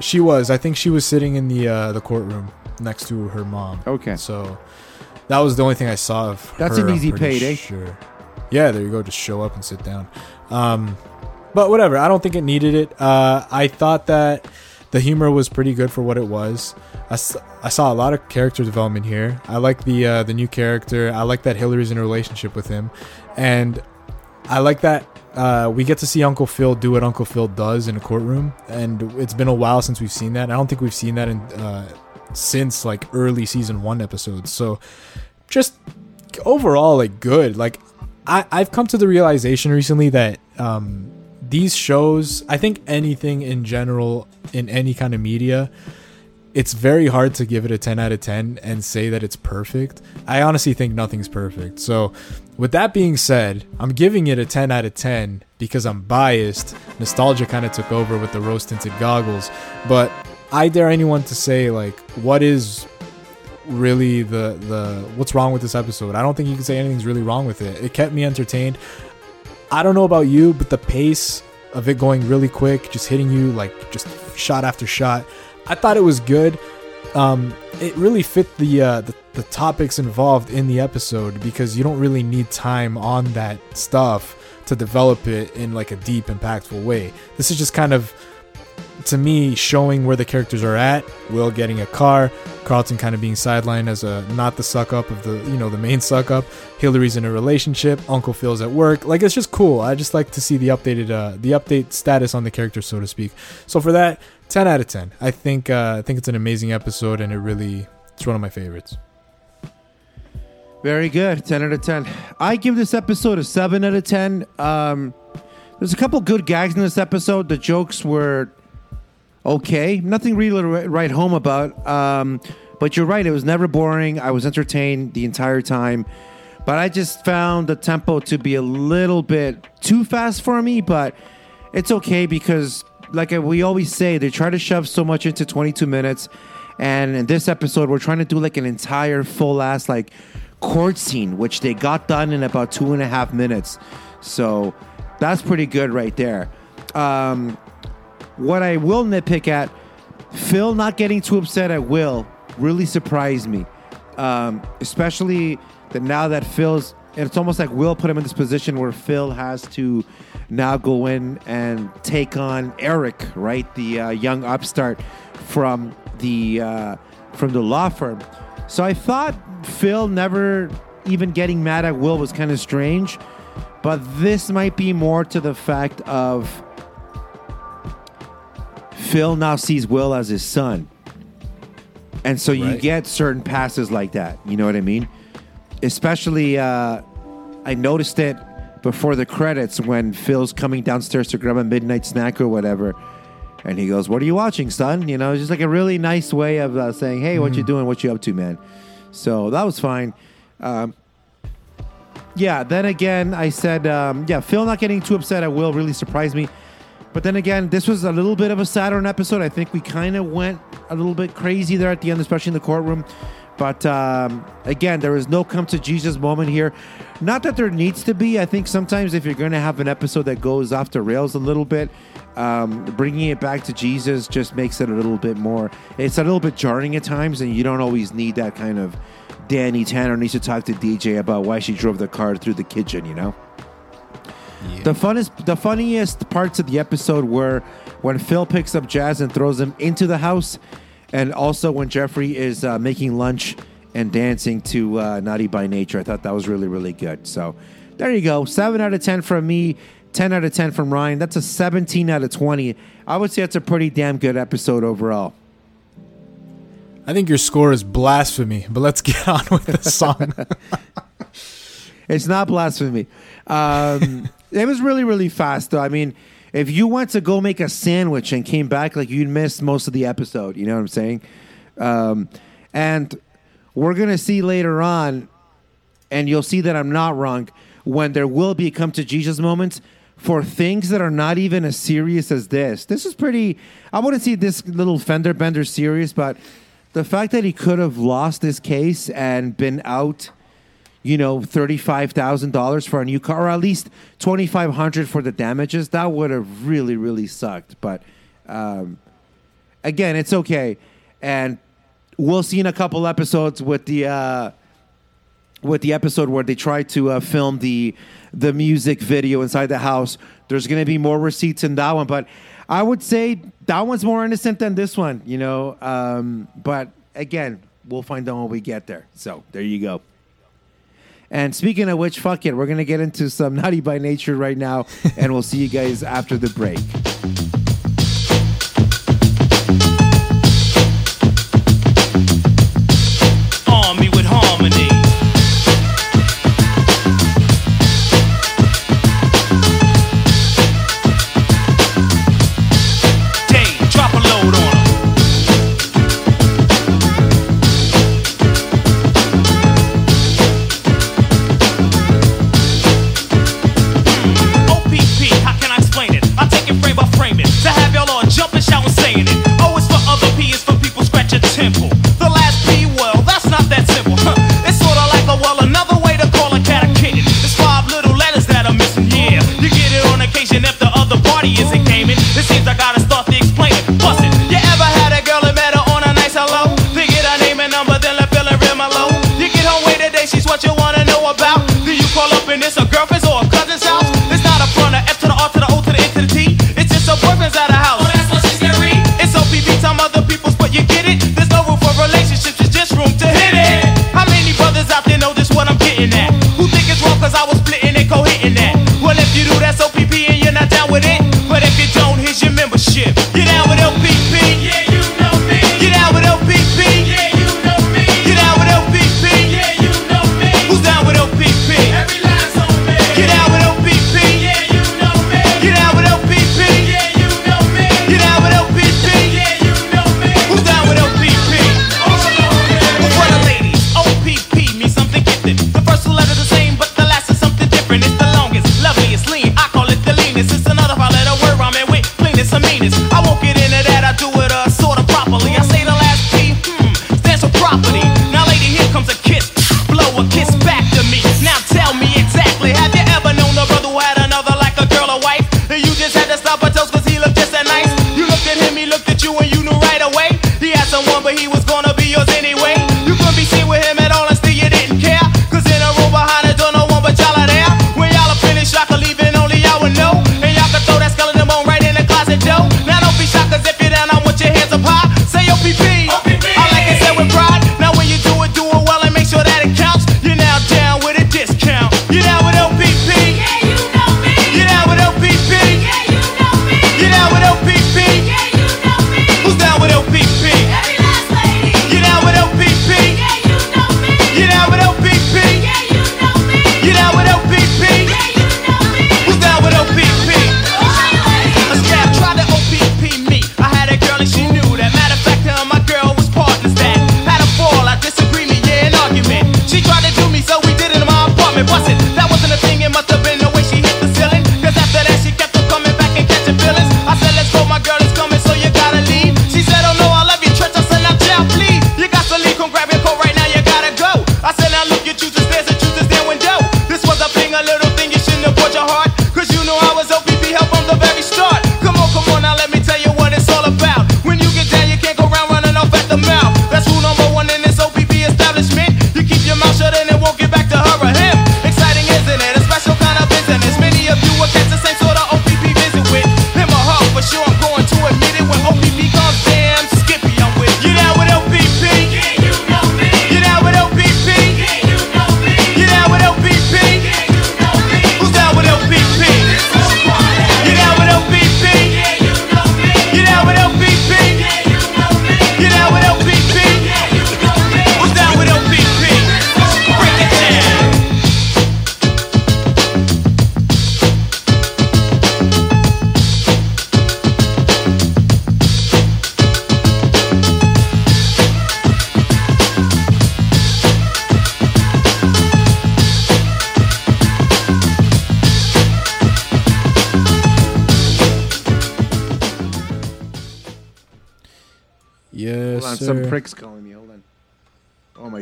S4: She was. I think she was sitting in the uh, the courtroom next to her mom.
S3: Okay.
S4: So that was the only thing I saw of.
S3: That's
S4: her,
S3: an easy payday.
S4: Sure. Yeah, there you go. Just show up and sit down. Um, but whatever. I don't think it needed it. Uh, I thought that the humor was pretty good for what it was. I saw a lot of character development here. I like the uh, the new character. I like that Hillary's in a relationship with him, and I like that uh, we get to see Uncle Phil do what Uncle Phil does in a courtroom, and it's been a while since we've seen that. I don't think we've seen that in uh, since like early season one episodes. So just overall, like good. Like I I've come to the realization recently that um, these shows, I think anything in general in any kind of media, it's very hard to give it a 10 out of 10 and say that it's perfect. I honestly think nothing's perfect. So, with that being said, I'm giving it a 10 out of 10 because I'm biased. Nostalgia kind of took over with the rose tinted goggles. But I dare anyone to say, like, what is really the the what's wrong with this episode? I don't think you can say anything's really wrong with it. It kept me entertained. I don't know about you, but the pace of it going really quick, just hitting you like just shot after shot, I thought it was good. Um, it really fit the, uh, the the topics involved in the episode because you don't really need time on that stuff to develop it in like a deep, impactful way. This is just kind of to me showing where the characters are at. Will getting a car, Carlton kind of being sidelined as a not the suck up of the you know the main suck up. Hillary's in a relationship. Uncle Phil's at work. Like it's just cool. I just like to see the updated uh, the update status on the characters, so to speak. So for that, ten out of ten. I think uh, I think it's an amazing episode, and it really it's one of my favorites.
S3: Very good. 10 out of 10. I give this episode a 7 out of 10. Um, there's a couple good gags in this episode. The jokes were okay. Nothing really to write home about. Um, but you're right. It was never boring. I was entertained the entire time. But I just found the tempo to be a little bit too fast for me. But it's okay because, like we always say, they try to shove so much into 22 minutes. And in this episode, we're trying to do like an entire full ass like court scene, which they got done in about two and a half minutes. So that's pretty good right there. Um, what I will nitpick at, Phil not getting too upset at Will really surprised me. Um, especially that now that Phil's, it's almost like Will put him in this position where Phil has to now go in and take on Eric, right, the uh, young upstart from the uh, from the law firm. So I thought Phil never even getting mad at Will was kind of strange, but this might be more to the fact of Phil now sees Will as his son. And so you
S4: Right.
S3: get certain passes like that. You know what I mean? Especially, uh, I noticed it before the credits when Phil's coming downstairs to grab a midnight snack or whatever. And he goes, What are you watching, son? You know, it's just like a really nice way of uh, saying, Hey, what you doing? What you up to, man? So that was fine. Um, yeah, then again, I said, um, yeah, Phil not getting too upset at Will really surprised me. But then again, this was a little bit of a Saturn episode. I think we kind of went a little bit crazy there at the end, especially in the courtroom. But um, again, there is no come to Jesus moment here. Not that there needs to be. I think sometimes if you're going to have an episode that goes off the rails a little bit, um, bringing it back to Jesus just makes it a little bit more. It's a little bit jarring at times, and you don't always need that kind of. Danny Tanner needs to talk to DJ about why she drove the car through the kitchen. You know. The funnest, the funniest parts of the episode were when Phil picks up Jazz and throws him into the house, and also when Jeffrey is uh, making lunch and dancing to uh, "Naughty by Nature." I thought that was really, really good. So there you go, seven out of ten from me, ten out of ten from Ryan. That's a seventeen out of twenty. I would say that's a pretty damn good episode overall.
S4: I think your score is blasphemy, but let's get on with the song.
S3: It's not blasphemy. Um, it was really, really fast, though. I mean, if you went to go make a sandwich and came back, like you'd miss most of the episode. You know what I'm saying? Um, and we're gonna see later on, and you'll see that I'm not wrong when there will be come to Jesus moments for things that are not even as serious as this. This is pretty. I wouldn't see this little fender bender serious, but the fact that he could have lost this case and been out you know, $35,000 for a new car, or at least 2500 for the damages, that would have really, really sucked. But um,
S13: again, it's okay. And we'll see in a couple episodes with the. Uh, with the episode where they try to uh, film the the music video inside the house, there's going to be more receipts in that one. But I would say that one's more innocent than this one, you know. Um, but again, we'll find out when we get there. So there you go. And speaking of which, fuck it, we're going to get into some Naughty by Nature right now, and we'll see you guys after the break.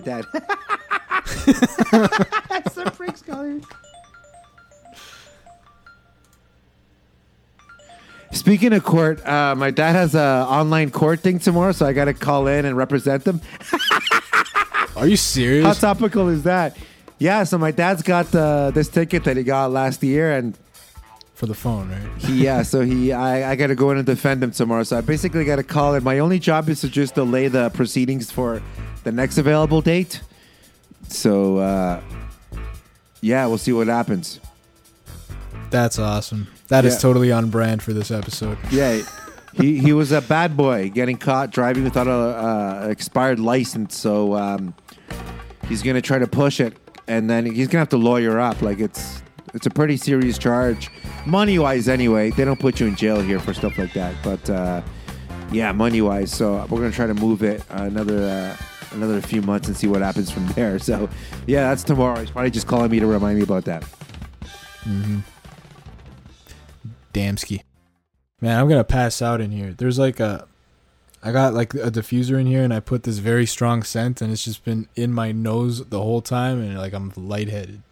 S3: That's the
S13: freak's color.
S3: Speaking of court, uh, my dad has an online court thing tomorrow, so I got to call in and represent them.
S4: Are you serious?
S3: How topical is that? Yeah, so my dad's got uh, this ticket that he got last year, and
S4: for the phone, right?
S3: he, yeah, so he, I, I got to go in and defend him tomorrow. So I basically got to call it. My only job is to just delay the proceedings for the next available date. So uh, yeah, we'll see what happens.
S4: That's awesome. That is
S3: Yeah.
S4: totally on brand for this episode.
S3: Yeah, he he was a bad boy getting caught driving without a uh, expired license. So um, he's gonna try to push it, and then he's gonna have to lawyer up. Like it's it's a pretty serious charge, money wise. Anyway, they don't put you in jail here for stuff like that, but uh, yeah, money wise. So we're gonna try to move it another. Uh, Another few months and see what happens from there. So, yeah, that's tomorrow. He's probably just calling me to remind me about that.
S4: Mm-hmm. Damski. Man, I'm gonna pass out in here. There's like a, I got like a diffuser in here, and I put this very strong scent, and it's just been in my nose the whole time, and like I'm lightheaded.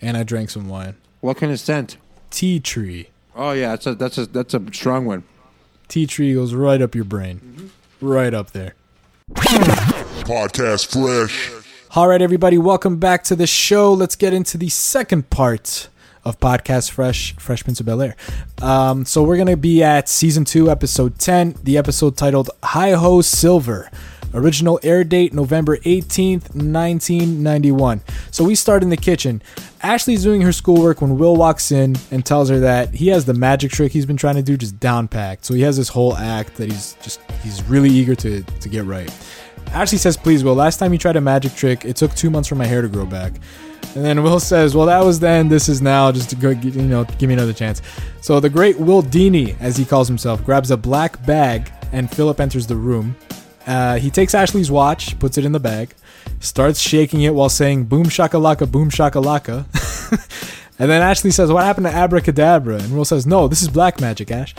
S4: And I drank some wine.
S3: What kind of scent?
S4: Tea tree.
S3: Oh yeah, that's a that's a that's a strong one.
S4: Tea tree goes right up your brain, right up there.
S14: Podcast Fresh.
S4: All right, everybody, welcome back to the show. Let's get into the second part of Podcast Fresh, Fresh Prince of Bel Air. Um, so we're gonna be at season two, episode ten, the episode titled "Hi Ho Silver." Original air date November 18th, 1991. So we start in the kitchen. Ashley's doing her schoolwork when Will walks in and tells her that he has the magic trick he's been trying to do just down packed. So he has this whole act that he's just he's really eager to to get right. Ashley says, "Please, Will. Last time you tried a magic trick, it took two months for my hair to grow back." And then Will says, "Well, that was then. This is now. Just to go, you know, give me another chance." So the great Will Dini, as he calls himself, grabs a black bag, and Philip enters the room. Uh, he takes Ashley's watch, puts it in the bag, starts shaking it while saying "Boom shakalaka, boom shakalaka." and then Ashley says, "What happened to abracadabra?" And Will says, "No, this is black magic, Ash."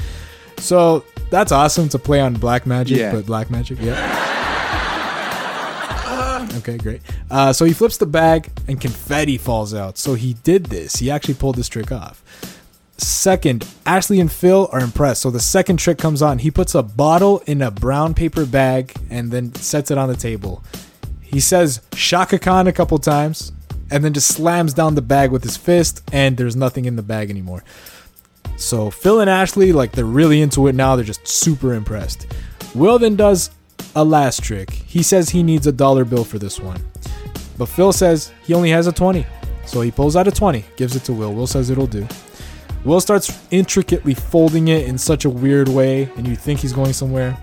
S4: So that's awesome to play on black magic,
S3: Yeah.
S4: but black magic, yeah. Okay, great. Uh, so he flips the bag and confetti falls out. So he did this. He actually pulled this trick off. Second, Ashley and Phil are impressed. So the second trick comes on. He puts a bottle in a brown paper bag and then sets it on the table. He says Chaka Khan a couple times and then just slams down the bag with his fist, and there's nothing in the bag anymore. So Phil and Ashley, like they're really into it now. They're just super impressed. Will then does a last trick. He says he needs a dollar bill for this one. But Phil says he only has a 20. So he pulls out a 20, gives it to Will. Will says it'll do. Will starts intricately folding it in such a weird way, and you think he's going somewhere.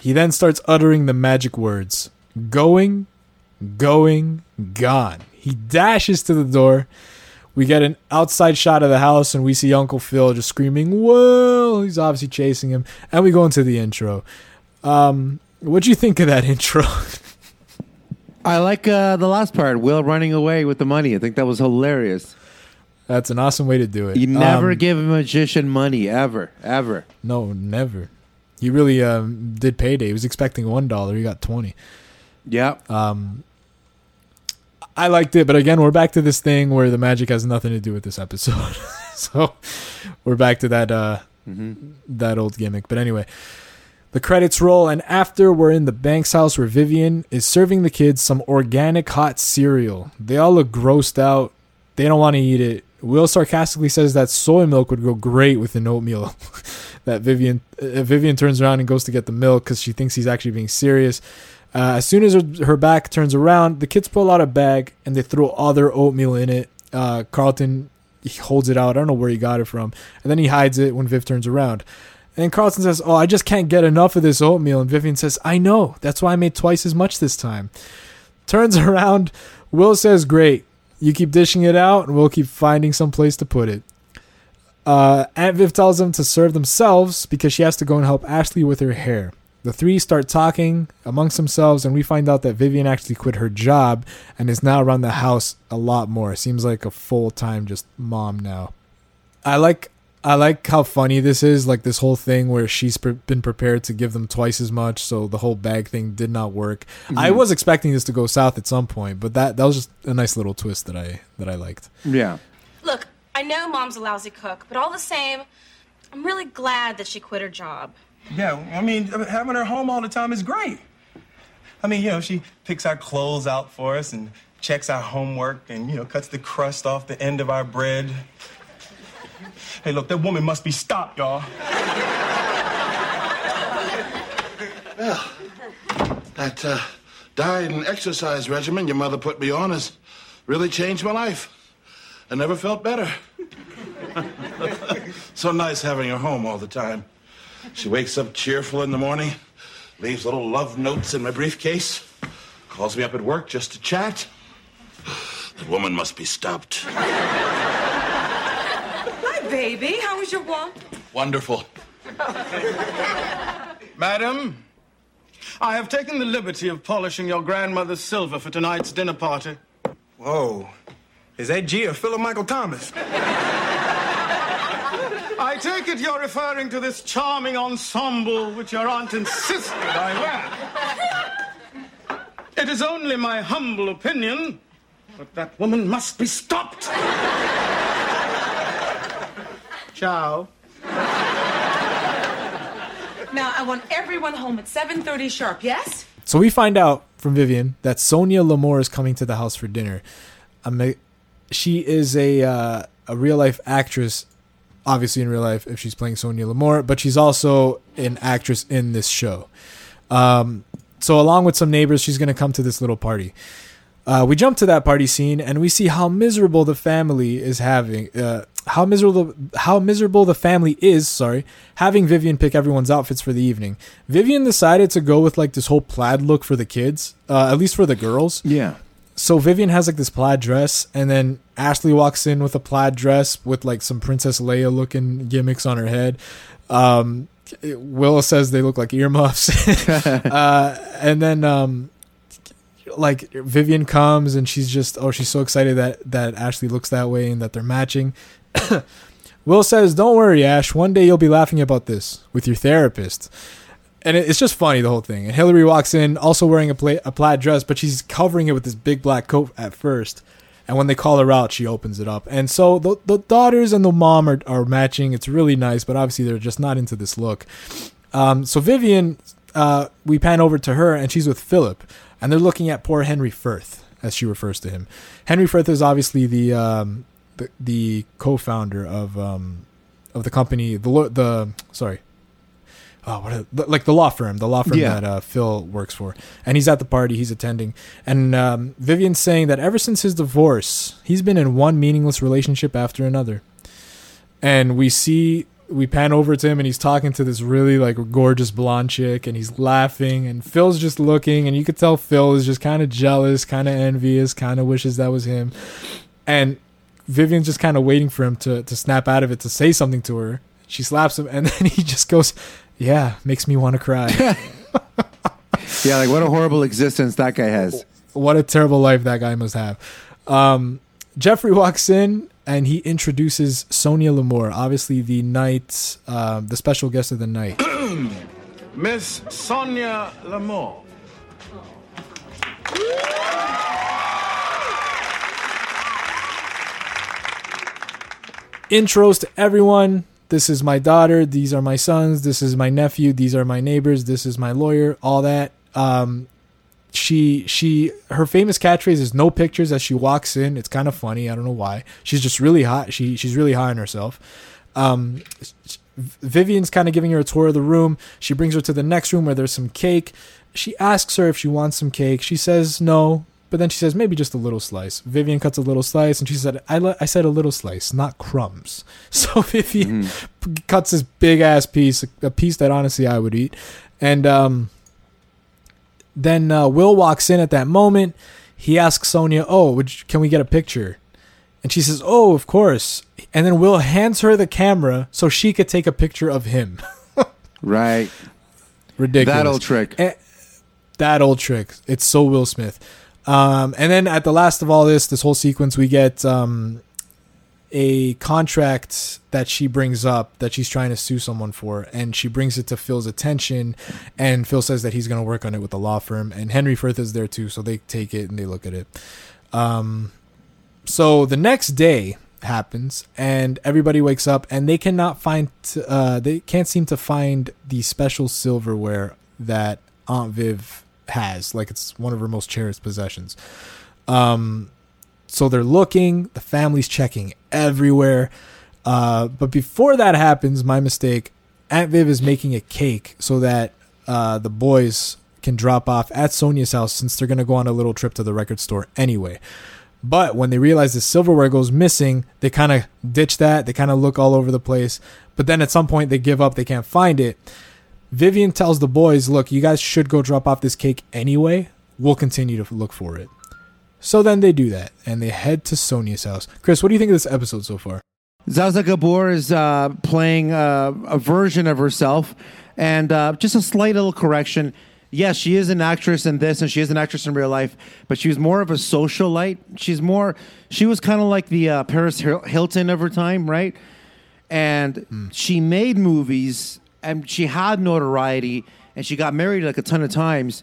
S4: He then starts uttering the magic words going, going, gone. He dashes to the door. We get an outside shot of the house, and we see Uncle Phil just screaming, Will! He's obviously chasing him. And we go into the intro. Um, what do you think of that intro?
S3: I like uh, the last part, Will running away with the money. I think that was hilarious.
S4: That's an awesome way to do it.
S3: You never
S4: Um,
S3: give a magician money, ever, ever.
S4: No, never. He really um, did payday. He was expecting one dollar. He got twenty.
S3: Yeah.
S4: Um, I liked it, but again, we're back to this thing where the magic has nothing to do with this episode. so we're back to that uh, that old gimmick. But anyway, the credits roll, and after we're in the Banks house where Vivian is serving the kids some organic hot cereal. They all look grossed out. They don't want to eat it. Will sarcastically says that soy milk would go great with an oatmeal. that Vivian uh, Vivian turns around and goes to get the milk because she thinks he's actually being serious. Uh, as soon as her, her back turns around, the kids pull out a bag and they throw all their oatmeal in it. Uh, Carlton he holds it out. I don't know where he got it from, and then he hides it when Viv turns around. And then Carlton says, "Oh, I just can't get enough of this oatmeal." And Vivian says, "I know. That's why I made twice as much this time." Turns around. Will says, "Great. You keep dishing it out, and we'll keep finding some place to put it." Uh, Aunt Viv tells them to serve themselves because she has to go and help Ashley with her hair. The three start talking amongst themselves, and we find out that Vivian actually quit her job and is now around the house a lot more. Seems like a full time just mom now. I like I like how funny this is, like this whole thing where she's pre- been prepared to give them twice as much, so the whole bag thing did not work. I
S3: Mhm.
S4: was expecting this to go south at some point, but that that was just a nice little twist that I that I liked.
S3: Yeah.
S12: Look, I know mom's a lousy cook, but all the same, I'm really glad that she quit her job.
S6: Yeah, I mean, having her home all the time is great. I mean, you know, she picks our clothes out for us and checks our homework and, you know, cuts the crust off the end of our bread. Hey, look, that woman must be stopped, y'all.
S1: Well, that uh, diet and exercise regimen your mother put me on has really changed my life. I never felt better. so nice having her home all the time. She wakes up cheerful in the morning, leaves little love notes in my briefcase, calls me up at work just to chat. That woman must be stopped.
S10: Hi, baby. How was your walk?
S1: Wonderful.
S6: Madam, I have taken the liberty of polishing your grandmother's silver for tonight's dinner party. Whoa. Is that G or Philip Michael Thomas? I take it you're referring to this charming ensemble which your aunt insisted I wear. It is only my humble opinion, but that woman must be stopped. Ciao.
S10: Now, I want everyone home at 7.30 sharp, yes?
S4: So we find out from Vivian that Sonia Lamore is coming to the house for dinner. Um, she is a uh, a real life actress, obviously in real life if she's playing Sonia Lamore, but she's also an actress in this show. Um, so along with some neighbors, she's going to come to this little party. Uh, we jump to that party scene and we see how miserable the family is having. Uh, how miserable how miserable the family is. Sorry, having Vivian pick everyone's outfits for the evening. Vivian decided to go with like this whole plaid look for the kids, uh, at least for the girls.
S3: Yeah.
S4: So Vivian has like this plaid dress, and then Ashley walks in with a plaid dress with like some Princess Leia looking gimmicks on her head. Um, Will says they look like earmuffs, uh, and then um, like Vivian comes and she's just oh she's so excited that that Ashley looks that way and that they're matching. Will says, "Don't worry, Ash. One day you'll be laughing about this with your therapist." And it's just funny the whole thing. And Hillary walks in, also wearing a, pla- a plaid dress, but she's covering it with this big black coat at first. And when they call her out, she opens it up. And so the, the daughters and the mom are, are matching. It's really nice, but obviously they're just not into this look. Um, so Vivian, uh, we pan over to her, and she's with Philip, and they're looking at poor Henry Furth, as she refers to him. Henry Furth is obviously the um, the, the co-founder of um, of the company, the the sorry, oh, what a, like the law firm, the law firm
S3: Yeah.
S4: that uh, Phil works for, and he's at the party, he's attending, and um, Vivian's saying that ever since his divorce, he's been in one meaningless relationship after another, and we see we pan over to him and he's talking to this really like gorgeous blonde chick and he's laughing and Phil's just looking and you could tell Phil is just kind of jealous, kind of envious, kind of wishes that was him. And Vivian's just kind of waiting for him to to snap out of it to say something to her. She slaps him and then he just goes, "Yeah, makes me want to cry."
S3: Yeah, like what a horrible existence that guy has.
S4: what a terrible life that guy must have. Um, Jeffrey walks in and he introduces Sonia Lamour, obviously the night, um, the special guest of the night.
S6: Miss Sonia Lamore.
S4: Intros to everyone. This is my daughter. These are my sons. This is my nephew. These are my neighbors. This is my lawyer. All that. Um, she she her famous catchphrase is no pictures as she walks in. It's kind of funny. I don't know why. She's just really hot. She she's really high on herself. Um, Vivian's kind of giving her a tour of the room. She brings her to the next room where there's some cake. She asks her if she wants some cake. She says no, but then she says maybe just a little slice. Vivian cuts a little slice, and she said, "I le- I said a little slice, not crumbs." So Vivian p- cuts this big ass piece, a piece that honestly I would eat, and um, then uh, Will walks in at that moment. He asks Sonia, "Oh, you, can we get a picture?" And she says, "Oh, of course." And then Will hands her the camera so she could take a picture of him.
S3: Right.
S4: Ridiculous.
S3: That old trick.
S4: Eh, that old trick. It's so Will Smith. Um, and then at the last of all this, this whole sequence, we get um, a contract that she brings up that she's trying to sue someone for, and she brings it to Phil's attention, and Phil says that he's going to work on it with the law firm, and Henry Furth is there too, so they take it and they look at it. Um, so the next day, happens, and everybody wakes up, and they cannot find. Uh, they can't seem to find the special silverware that Aunt Viv has. Like it's one of her most cherished possessions. Um, so they're looking. The family's checking everywhere. Uh, but before that happens, my mistake. Aunt Viv is making a cake so that uh, the boys can drop off at Sonia's house since they're going to go on a little trip to the record store anyway. But when they realize the silverware goes missing, they kind of ditch that. They kind of look all over the place. But then at some point, they give up. They can't find it. Vivian tells the boys, Look, you guys should go drop off this cake anyway. We'll continue to look for it. So then they do that and they head to Sonia's house. Chris, what do you think of this episode so far?
S3: Zsa Zsa Gabor is uh, playing uh, a version of herself, and uh, just a slight little correction. Yes, she is an actress in this, and she is an actress in real life, but she was more of a socialite. She's more, she was kind of like the uh, Paris Hilton of her time, right? And she made movies, and she had notoriety, and she got married like a ton of times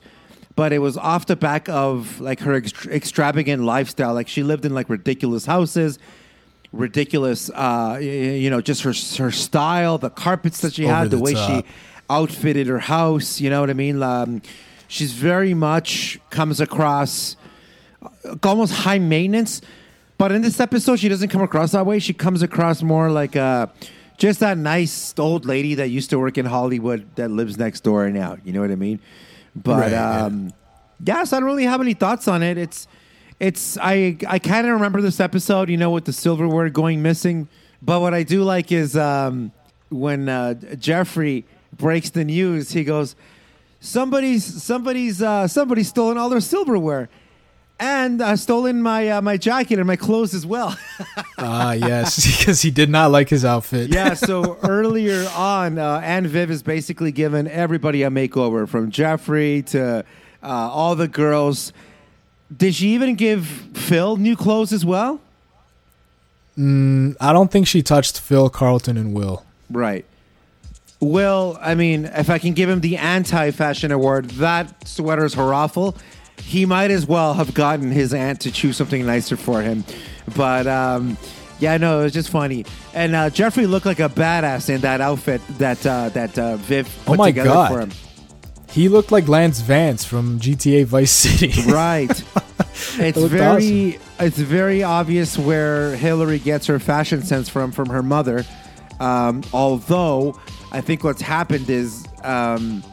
S3: but it was off the back of like her ext- extravagant lifestyle. Like she lived in like ridiculous houses, ridiculous, uh, you know, just her her style, the carpets that she
S4: Over
S3: had, the,
S4: the
S3: way
S4: top.
S3: she outfitted her house. You know what I mean? Um, she's very much comes across uh, almost high maintenance. But in this episode, she doesn't come across that way. She comes across more like uh, just that nice old lady that used to work in Hollywood that lives next door now. You know what I mean? But
S4: Right, yeah.
S3: um, yeah, so I don't really have any thoughts on it. It's it's I I kind of remember this episode, you know, with the silverware going missing. But what I do like is um, when uh, Jeffrey breaks the news, he goes, "Somebody's somebody's uh, somebody's stolen all their silverware." And uh, stolen my uh, my jacket and my clothes as well.
S4: Ah, yes, because he did not like his outfit.
S3: yeah, so earlier on, uh, Aunt Viv is basically given everybody a makeover, from Jeffrey to uh, all the girls. Did she even give Phil new clothes as well?
S4: Mm, I don't think she touched Phil, Carlton, and Will.
S3: Right. Will, I mean, if I can give him the anti fashion award, that sweater's awful. He might as well have gotten his aunt to choose something nicer for him. But um, yeah, no, it was just funny. And uh, Jeffrey looked like a badass in that outfit that uh, that uh, Viv put
S4: oh my
S3: together
S4: god,
S3: for him.
S4: he looked like Lance Vance from GTA Vice City.
S3: Right. It's
S4: looked
S3: very it's very obvious where Hillary gets her fashion sense from from her mother. Um, although I think what's happened is um,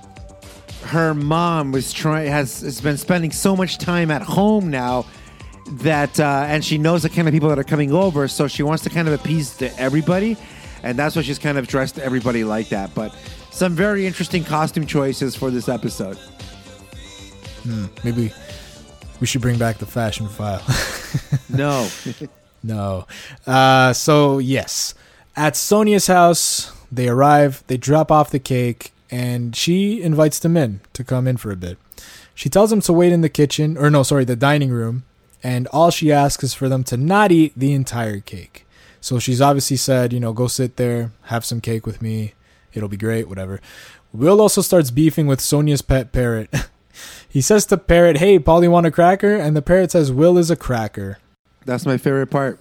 S3: her mom was trying has, has been spending so much time at home now that uh, and she knows the kind of people that are coming over, so she wants to kind of appease to everybody, and that's why she's kind of dressed everybody like that. But some very interesting costume choices for this episode.
S4: Hmm, maybe we should bring back the fashion file.
S3: No.
S4: no. Uh, so yes, at Sonia's house, they arrive. They drop off the cake, and she invites them in to come in for a bit. She tells them to wait in the kitchen, or no, sorry, the dining room, and all she asks is for them to not eat the entire cake. So she's obviously said, you know, go sit there, have some cake with me. It'll be great, whatever. Will also starts beefing with Sonia's pet parrot. he says to Parrot, Hey, Polly, want a cracker? And the parrot says, Will is a cracker.
S3: That's my favorite part.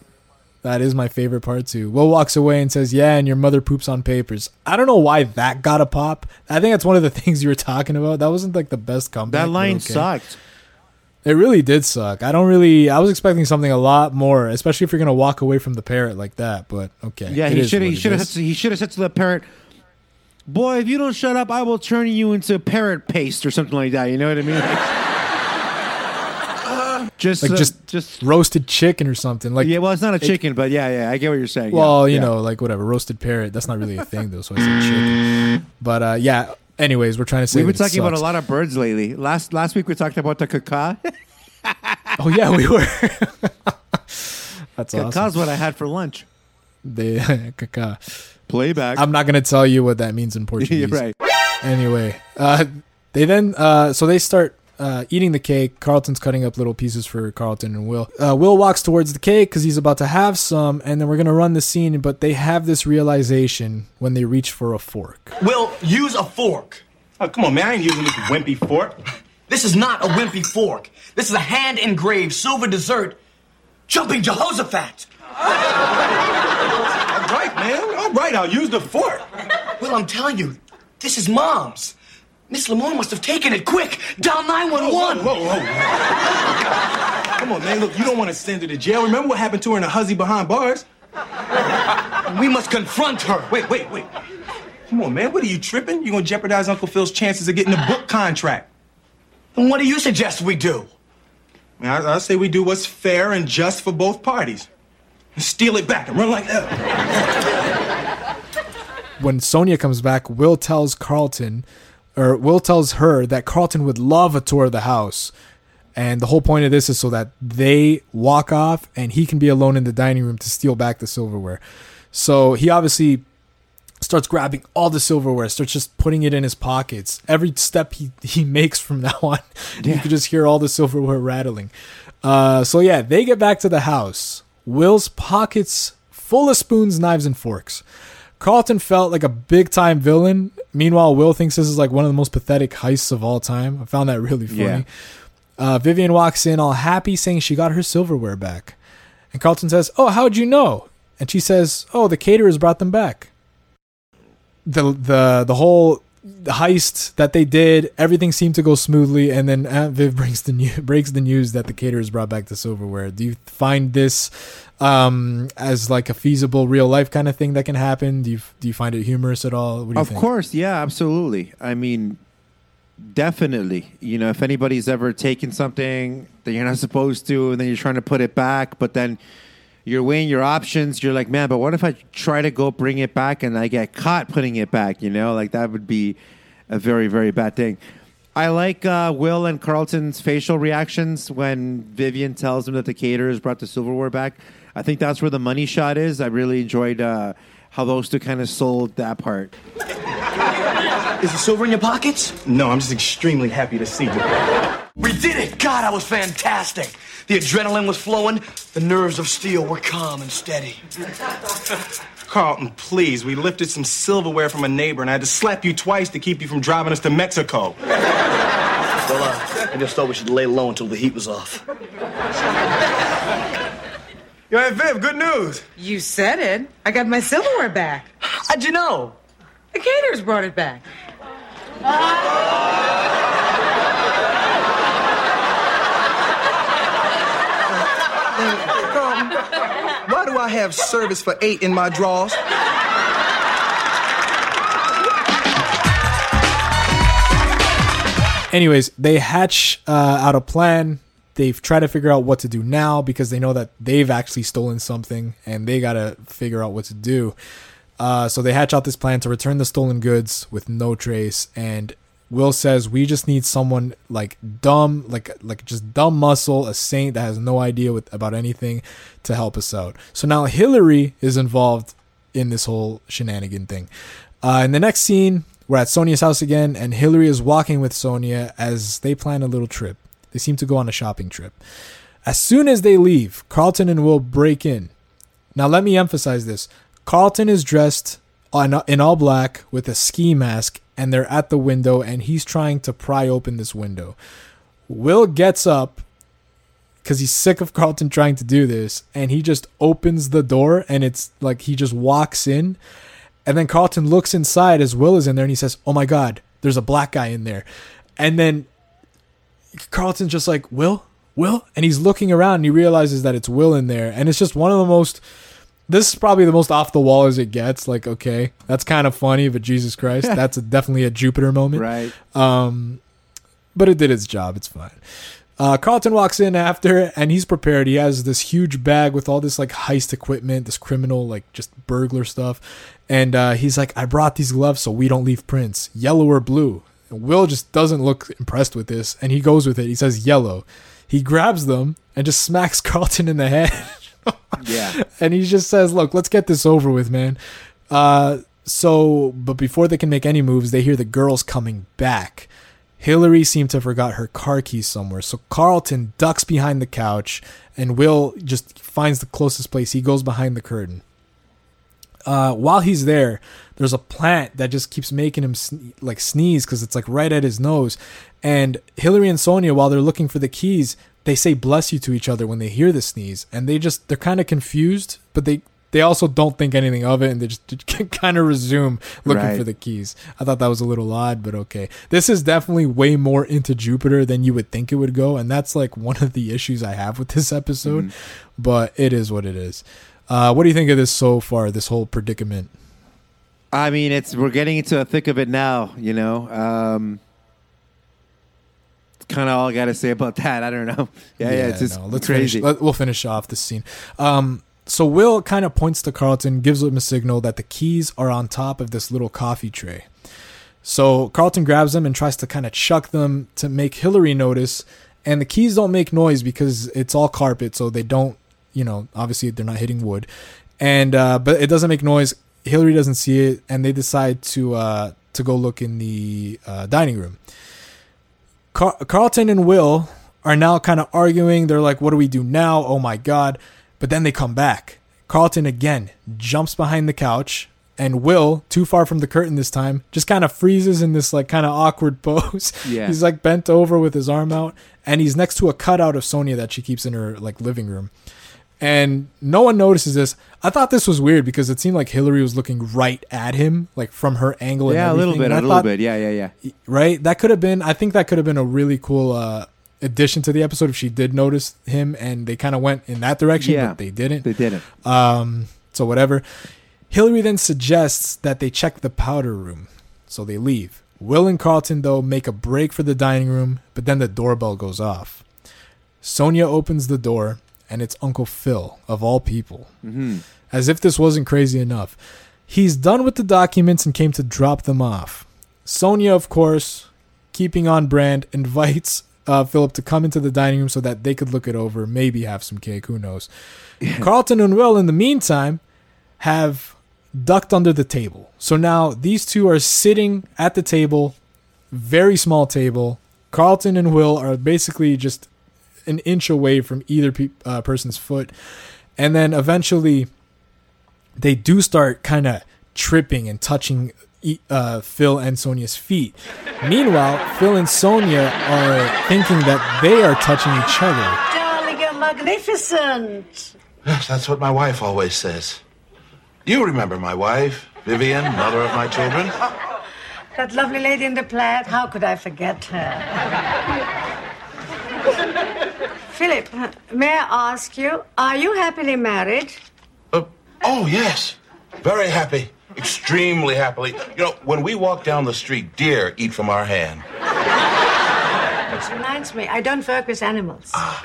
S4: That is my favorite part too. Will walks away and says, Yeah, and your mother poops on papers. I don't know why that got a pop. I think that's one of the things you were talking about. That wasn't like the best comeback.
S3: That line
S4: okay.
S3: sucked.
S4: It really did suck. I don't really. I was expecting something a lot more, especially if you're gonna walk away from the parrot like that. But okay.
S3: Yeah, he should he should have he should have said to the parrot, "Boy, if you don't shut up, I will turn you into parrot paste or something like that." You know what I mean? just
S4: like
S3: uh,
S4: just
S3: just
S4: roasted chicken or something. Like
S3: yeah, well, it's not a
S4: it-
S3: chicken, but yeah, yeah, I get what you're saying.
S4: Well,
S3: yeah,
S4: you
S3: yeah.
S4: know, like whatever roasted parrot. That's not really a thing though. So I said chicken. But uh, yeah. Anyways, we're trying to say
S3: we've been talking about a lot of birds lately. Last last week we talked about the caca.
S4: Oh yeah, we were. That's
S3: Caca's
S4: awesome.
S3: what I had for lunch.
S4: The caca.
S3: Playback.
S4: I'm not gonna tell you what that means in Portuguese.
S3: Right.
S4: Anyway, uh, they then uh, so they start uh, eating the cake. Carlton's cutting up little pieces for Carlton and Will. Uh, Will walks towards the cake because he's about to have some, and then we're gonna run the scene. But they have this realization when they reach for a fork.
S11: Will, use a fork.
S6: Oh, come on, man. I ain't using this wimpy fork.
S11: This is not a wimpy fork. This is a hand engraved silver dessert. Jumping Jehoshaphat.
S6: All right, man. All right, I'll use the fork.
S11: Well, I'm telling you, this is mom's. Miss Lamore must have taken it quick. Dial 911.
S6: Whoa, whoa, whoa. Come on, man. Look, you don't want to send her to jail. Remember what happened to her in a hussy behind bars?
S11: We must confront her.
S6: Wait, wait, wait. Come on, man. What are you tripping? You're gonna jeopardize Uncle Phil's chances of getting a book contract.
S11: Then what do you suggest we do?
S6: Man, I, I say we do what's fair and just for both parties. And steal it back and run like hell.
S4: when Sonia comes back, Will tells Carlton, or Will tells her that Carlton would love a tour of the house. And the whole point of this is so that they walk off and he can be alone in the dining room to steal back the silverware. So he obviously starts grabbing all the silverware, starts just putting it in his pockets. Every step he, he makes from now on, you can just hear all the silverware rattling. Uh, so yeah, they get back to the house. Will's pockets full of spoons, knives, and forks. Carlton felt like a big time villain. Meanwhile, Will thinks this is like one of the most pathetic heists of all time. I found that really funny.
S3: Yeah.
S4: Uh, Vivian walks in all happy, saying she got her silverware back. And Carlton says, Oh, how'd you know? And she says, Oh, the caterers brought them back. The the the whole heist that they did, everything seemed to go smoothly, and then Aunt Viv brings the new, breaks the news that the caterers brought back the silverware. Do you find this um, as like a feasible real life kind of thing that can happen? Do you do you find it humorous at all? What do you
S3: Of
S4: think?
S3: course, yeah, absolutely. I mean, definitely. You know, if anybody's ever taken something that you're not supposed to, and then you're trying to put it back, but then you're weighing your options, you're like, man, but what if I try to go bring it back and I get caught putting it back? You know, like that would be a very, very bad thing. I like uh, Will and Carlton's facial reactions when Vivian tells them that the caterers brought the silverware back. I think that's where the money shot is. I really enjoyed uh, how those two kind of sold that part.
S11: Is the silver in your pockets?
S6: No, I'm just extremely happy to see you.
S11: We did it! God, I was fantastic. The adrenaline was flowing. The nerves of steel were calm and steady.
S6: Carlton, please. We lifted some silverware from a neighbor, and I had to slap you twice to keep you from driving us to Mexico.
S11: Well, uh, I just thought we should lay low until the heat was off.
S6: Yo, Aunt Viv, good news.
S10: You said it. I got my silverware back.
S11: How'd you know?
S10: The caterers brought it back.
S6: Carlton, why do I have service for eight in my drawers?
S4: Anyways, they hatch uh, out a plan. They've tried to figure out what to do now because they know that they've actually stolen something and they got to figure out what to do. Uh, so they hatch out this plan to return the stolen goods with no trace. And Will says, "We just need someone like dumb, like like just dumb muscle, a saint that has no idea with, about anything, to help us out." So now Hillary is involved in this whole shenanigan thing. Uh, in the next scene, we're at Sonia's house again, and Hillary is walking with Sonia as they plan a little trip. They seem to go on a shopping trip. As soon as they leave, Carlton and Will break in. Now, let me emphasize this Carlton is dressed on, in all black with a ski mask, and they're at the window, and he's trying to pry open this window. Will gets up because he's sick of Carlton trying to do this, and he just opens the door, and it's like he just walks in. And then Carlton looks inside as Will is in there and he says, Oh my God, there's a black guy in there. And then Carlton's just like, Will? Will? And he's looking around and he realizes that it's Will in there. And it's just one of the most, this is probably the most off the wall as it gets. Like, okay, that's kind of funny, but Jesus Christ, that's a, definitely a Jupiter moment.
S3: Right.
S4: Um, but it did its job. It's fine. Uh, Carlton walks in after, and he's prepared. He has this huge bag with all this like heist equipment, this criminal like just burglar stuff, and uh, he's like, "I brought these gloves so we don't leave prints, yellow or blue." And Will just doesn't look impressed with this, and he goes with it. He says yellow. He grabs them and just smacks Carlton in the head.
S3: Yeah.
S4: and he just says, "Look, let's get this over with, man." Uh, so, but before they can make any moves, they hear the girls coming back. Hillary seemed to have forgot her car keys somewhere, so Carlton ducks behind the couch, and Will just finds the closest place. He goes behind the curtain. Uh, while he's there, there's a plant that just keeps making him sne- like sneeze because it's like right at his nose. And Hillary and Sonia, while they're looking for the keys, they say bless you to each other when they hear the sneeze and they just they're kind of confused but they they also don't think anything of it and they just kind of resume looking
S3: Right.
S4: for the keys i thought that was a little odd but okay this is definitely way more into jupiter than you would think it would go and that's like one of the issues i have with this episode
S3: Mm-hmm.
S4: but it is what it is uh, what do you think of this so far this whole predicament
S3: I mean, it's we're getting into the thick of it now. You know, um, kind of all I got to say about that. I don't know. Yeah, yeah, it's just
S4: no, let's
S3: crazy.
S4: Finish, let, we'll finish off this scene. Um, so Will kind of points to Carlton, gives him a signal that the keys are on top of this little coffee tray. So Carlton grabs them and tries to kind of chuck them to make Hillary notice. And the keys don't make noise because it's all carpet, so they don't, you know, obviously they're not hitting wood. And uh, but it doesn't make noise. Hillary doesn't see it, and they decide to uh, to go look in the uh, dining room. Car- Carlton and Will are now kind of arguing. They're like, "What do we do now? Oh my god!" But then they come back. Carlton again jumps behind the couch, and Will, too far from the curtain this time, just kind of freezes in this like kind of awkward pose.
S3: Yeah.
S4: he's like bent over with his arm out, and he's next to a cutout of Sonia that she keeps in her like living room. And no one notices this. I thought this was weird because it seemed like Hillary was looking right at him, like from her angle. and
S3: yeah, a little bit,
S4: And
S3: a
S4: I
S3: little
S4: thought-
S3: bit. Yeah, yeah, yeah.
S4: right? That could have been. I think that could have been a really cool uh, addition to the episode if she did notice him and they kind of went in that direction,
S3: Yeah,
S4: but they didn't.
S3: They didn't.
S4: Um, so whatever. Hillary then suggests that they check the powder room, so they leave. Will and Carlton though make a break for the dining room, but then the doorbell goes off. Sonia opens the door, and it's Uncle Phil of all people.
S3: Mhm.
S4: As if this wasn't crazy enough. He's done with the documents and came to drop them off. Sonia, of course, keeping on brand, invites uh, Philip to come into the dining room so that they could look it over, maybe have some cake, who knows. Carlton and Will, in the meantime, have ducked under the table. So now these two are sitting at the table, very small table. Carlton and Will are basically just an inch away from either pe- uh, person's foot. And then eventually they do start kind of tripping and touching e- uh, Phil and Sonia's feet. Meanwhile, Phil and Sonia are thinking that they are touching each other.
S14: Darling, you're magnificent.
S1: Yes, that's what my wife always says. You remember my wife, Vivian, mother of my children?
S14: That lovely lady in the plaid, how could I forget her? Philip, may I ask you, are you happily married?
S1: Oh, oh, yes. Very happy. Extremely happily. You know, when we walk down the street, deer eat from our hand.
S14: Which reminds me, I don't work with animals. Ah.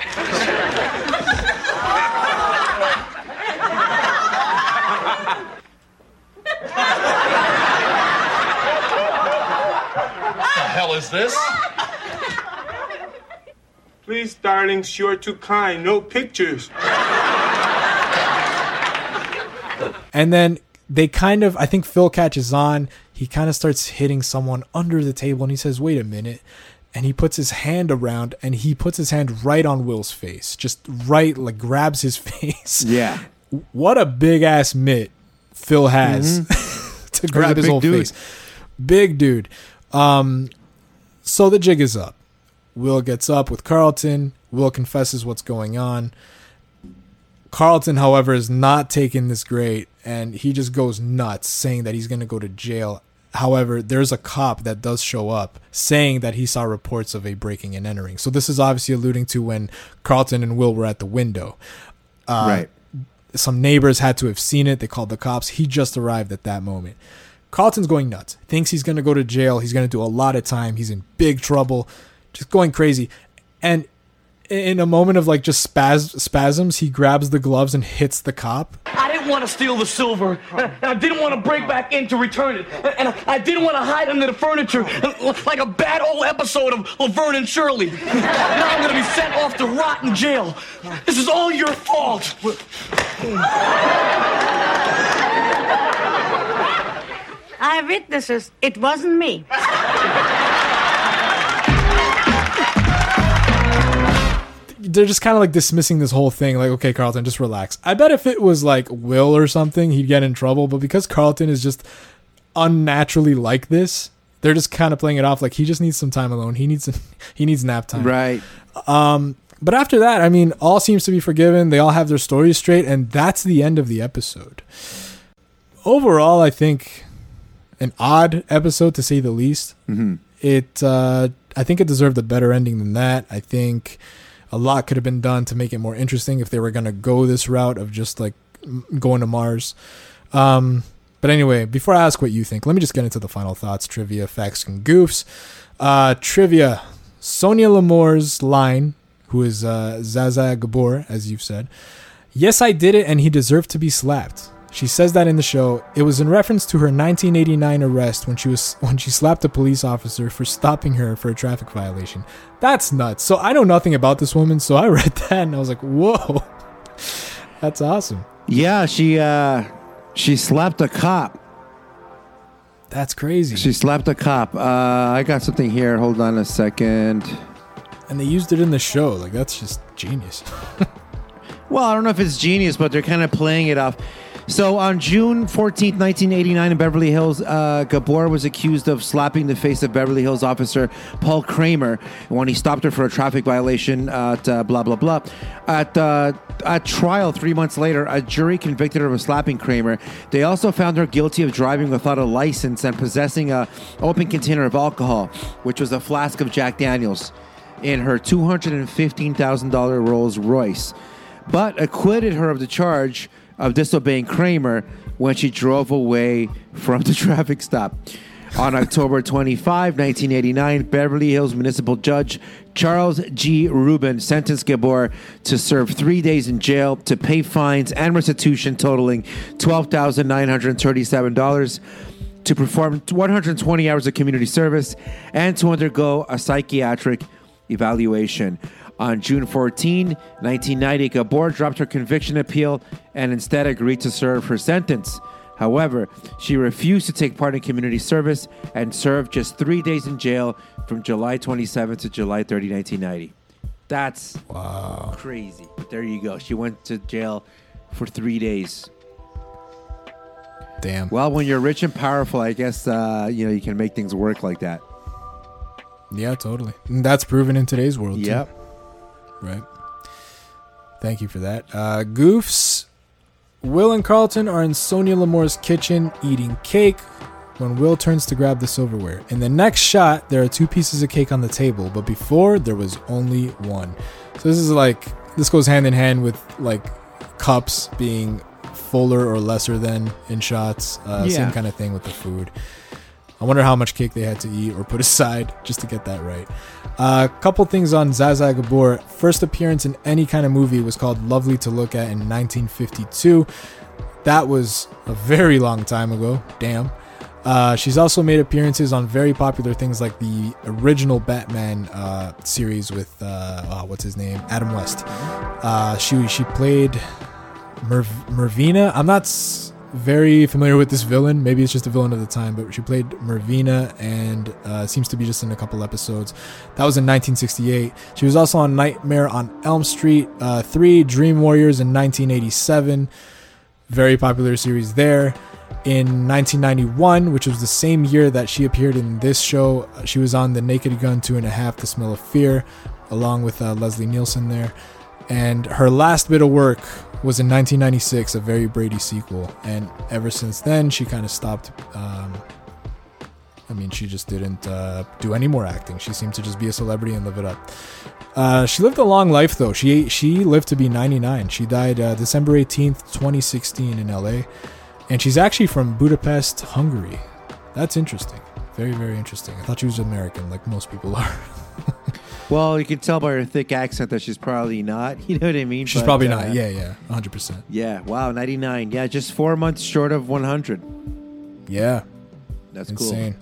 S1: What the hell is this?
S15: Please, darlings, you're too kind. No pictures.
S4: And then they kind of, I think Phil catches on. He kind of starts hitting someone under the table and he says, wait a minute. And he puts his hand around and he puts his hand right on Will's face. Just right, like grabs his face.
S3: Yeah.
S4: What a big ass mitt Phil has to grab
S3: a
S4: his
S3: big
S4: whole
S3: dude.
S4: face. Big dude. Um, so the jig is up. Will gets up with Carlton. Will confesses what's going on. Carlton, however, is not taking this great and he just goes nuts saying that he's going to go to jail. However, there's a cop that does show up saying that he saw reports of a breaking and entering. So this is obviously alluding to when Carlton and Will were at the window. Uh,
S3: Right.
S4: Some neighbors had to have seen it. They called the cops. He just arrived at that moment. Carlton's going nuts. Thinks he's going to go to jail. He's going to do a lot of time. He's in big trouble. Just going crazy. And in a moment of like just spaz- spasms, he grabs the gloves and hits the cop.
S11: I didn't want to steal the silver, and I didn't want to break back in to return it, and I- I didn't want to hide under the furniture like a bad old episode of Laverne and Shirley. Now I'm going to be sent off to rot in jail. This is all your fault.
S14: I have witnesses. It wasn't me.
S4: They're just kind of like dismissing this whole thing. Like, okay, Carlton, just relax. I bet if it was like Will or something, he'd get in trouble. But because Carlton is just unnaturally like this, they're just kind of playing it off like he just needs some time alone. He needs he needs nap time.
S3: Right.
S4: Um, but after that, I mean, all seems to be forgiven. They all have their stories straight, and that's the end of the episode. Overall, I think an odd episode to say the least.
S3: Mhm.
S4: It, uh, I think it deserved a better ending than that. I think a lot could have been done to make it more interesting if they were gonna go this route of just like going to Mars. Um, but anyway, before I ask what you think, let me just get into the final thoughts, trivia, facts, and goofs. Uh, trivia: Sonia Lamore's line, who is uh, Zsa Zsa Gabor, as you've said. Yes, I did it, and he deserved to be slapped. She says that in the show. It was in reference to her 1989 arrest when she was when she slapped a police officer for stopping her for a traffic violation. That's nuts. So I know nothing about this woman, so I read that and I was like, "Whoa, that's awesome."
S3: Yeah, she uh she slapped a cop.
S4: That's crazy.
S3: She slapped a cop. Uh I got something here. Hold on a second.
S4: And they used it in the show. Like that's just genius.
S3: Well, I don't know if it's genius, but they're kind of playing it off. So on June 14th, 1989, in Beverly Hills, uh, Gabor was accused of slapping the face of Beverly Hills officer Paul Kramer when he stopped her for a traffic violation at uh, blah, blah, blah. At, uh, at trial three months later, a jury convicted her of slapping Kramer. They also found her guilty of driving without a license and possessing a open container of alcohol, which was a flask of Jack Daniels, in her $215,000 Rolls Royce but acquitted her of the charge of disobeying Kramer when she drove away from the traffic stop. On October 25, 1989, Beverly Hills Municipal Judge Charles G. Rubin sentenced Gabor to serve three days in jail, to pay fines and restitution totaling $12,937, to perform 120 hours of community service, and to undergo a psychiatric evaluation. On June 14, 1990, Gabor dropped her conviction appeal and instead agreed to serve her sentence. However, she refused to take part in community service and served just three days in jail from July 27 to July 30, 1990. That's
S4: wow.
S3: crazy. But there you go. She went to jail for three days.
S4: Damn.
S3: Well, when you're rich and powerful, I guess uh, you know you can make things work like that.
S4: Yeah, totally. And that's proven in today's world. too. Right. Thank you for that. Uh, goofs. Will and Carlton are in Sonia Lamore's kitchen eating cake when Will turns to grab the silverware. In the next shot, there are two pieces of cake on the table, but before there was only one. So this is like this goes hand in hand with like cups being fuller or lesser than in shots. Uh,
S3: Yeah.
S4: Same kind of thing with the food. I wonder how much cake they had to eat or put aside just to get that right. A couple things on Zsa Zsa Gabor. First appearance in any kind of movie was called Lovely to Look At in 1952. That was a very long time ago. Damn. Uh, she's also made appearances on very popular things like the original Batman uh, series with uh, oh, what's his name, Adam West. Uh, she she played Merv- Mervina. I'm not s- very familiar with this villain. Maybe it's just a villain of the time, but she played Mervina and uh, seems to be just in a couple episodes. That was in 1968. She was also on Nightmare on Elm Street uh, 3, Dream Warriors in 1987. Very popular series there. In 1991, which was the same year that she appeared in this show, uh, she was on The Naked Gun Two and a Half, The Smell of Fear, along with uh, Leslie Nielsen there. And her last bit of work was in 1996, a very Brady sequel. And ever since then, she kind of stopped. Um, I mean, she just didn't uh, do any more acting. She seemed to just be a celebrity and live it up. Uh, she lived a long life, though. She she lived to be 99. She died uh, December 18th, 2016, in LA. And she's actually from Budapest, Hungary. That's interesting. Very, very interesting. I thought she was American, like most people are.
S3: Well, you can tell by her thick accent that she's probably not. You know what I mean?
S4: She's
S3: But,
S4: probably
S3: uh,
S4: not. Yeah, yeah, 100%.
S3: Yeah. Wow. 99. Yeah. Just four months short of 100.
S4: Yeah.
S3: That's
S4: Insane.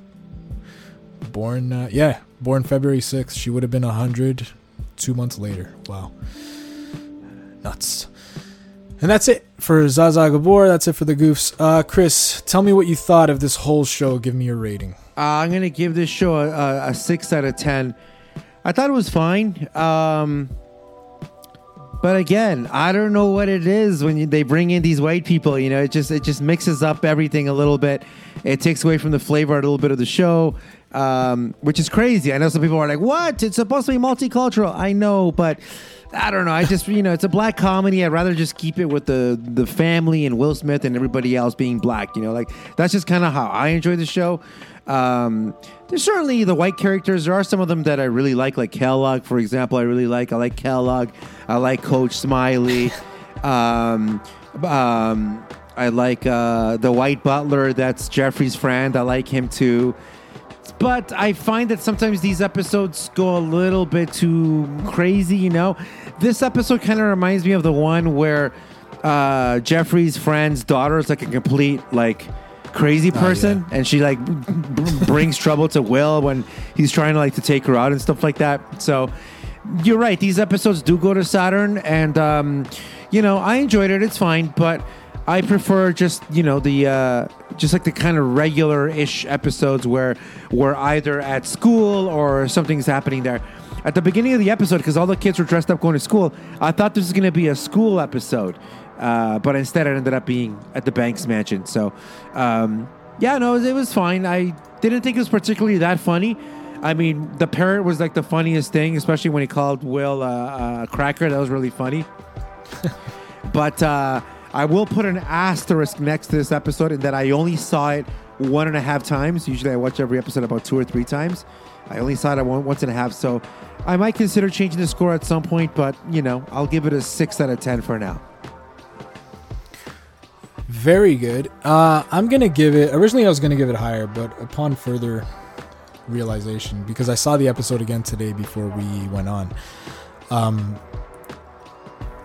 S4: Born, uh, yeah, born February 6th. She would have been 100 two months later. Wow. Nuts. And that's it for Zsa Zsa Gabor. That's it for the goofs. Uh, Chris, tell me what you thought of this whole show. Give me your rating.
S3: Uh, I'm gonna give this show a, a, a six out of ten. I thought it was fine. Um, but again, I don't know what it is when you, they bring in these white people. You know, it just it just mixes up everything a little bit. It takes away from the flavor a little bit of the show, um, which is crazy. I know some people are like, "What? It's supposed to be multicultural." I know, but I don't know. I just you know it's a black comedy. I'd rather just keep it with the the family and Will Smith and everybody else being black. You know, like that's just kind of how I enjoy the show. Um, there's certainly the white characters. There are some of them that I really like, like Kellogg, for example. I really like. I like Kellogg. I like Coach Smiley. Um, um, I like uh, the white butler. That's Jeffrey's friend. I like him too. But I find that sometimes these episodes go a little bit too crazy. You know, this episode kind of reminds me of the one where uh, Jeffrey's friend's daughter is like a complete like crazy person, and she like b- brings trouble to Will when he's trying to like to take her out and stuff like that. So you're right; these episodes do go to Saturn, and um, you know I enjoyed it. It's fine, but I prefer just you know the uh, just like the kind of regular ish episodes where we're either at school or something's happening there. At the beginning of the episode, because all the kids were dressed up going to school, I thought this was going to be a school episode, uh, but instead it ended up being at the Banks Mansion. So, um, yeah, no, it was, fine. I didn't think it was particularly that funny. I mean, the parrot was like the funniest thing, especially when he called Will uh, uh, a cracker. That was really funny. but uh, I will put an asterisk next to this episode in that I only saw it one and a half times. Usually I watch every episode about two or three times. I only saw it one, once and a half, so I might consider changing the score at some point, but you know, I'll give it a six out of ten for now.
S4: Very good. Uh, I'm gonna give it. Originally, I was gonna give it higher, but upon further realization, because I saw the episode again today before we went on, um,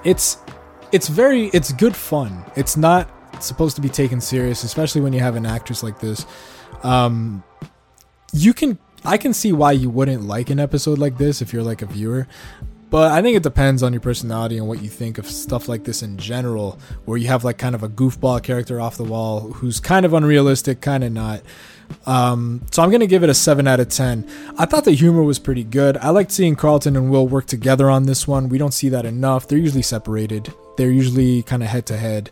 S4: it's it's very it's good fun. It's not supposed to be taken serious, especially when you have an actress like this. Um, you can I can see why you wouldn't like an episode like this if you're like a viewer. But I think it depends on your personality and what you think of stuff like this in general, where you have like kind of a goofball character off the wall who's kind of unrealistic, kind of not. Um, so I'm gonna give it a seven out of ten. I thought the humor was pretty good. I liked seeing Carlton and Will work together on this one. We don't see that enough. They're usually separated. They're usually kind of head to head.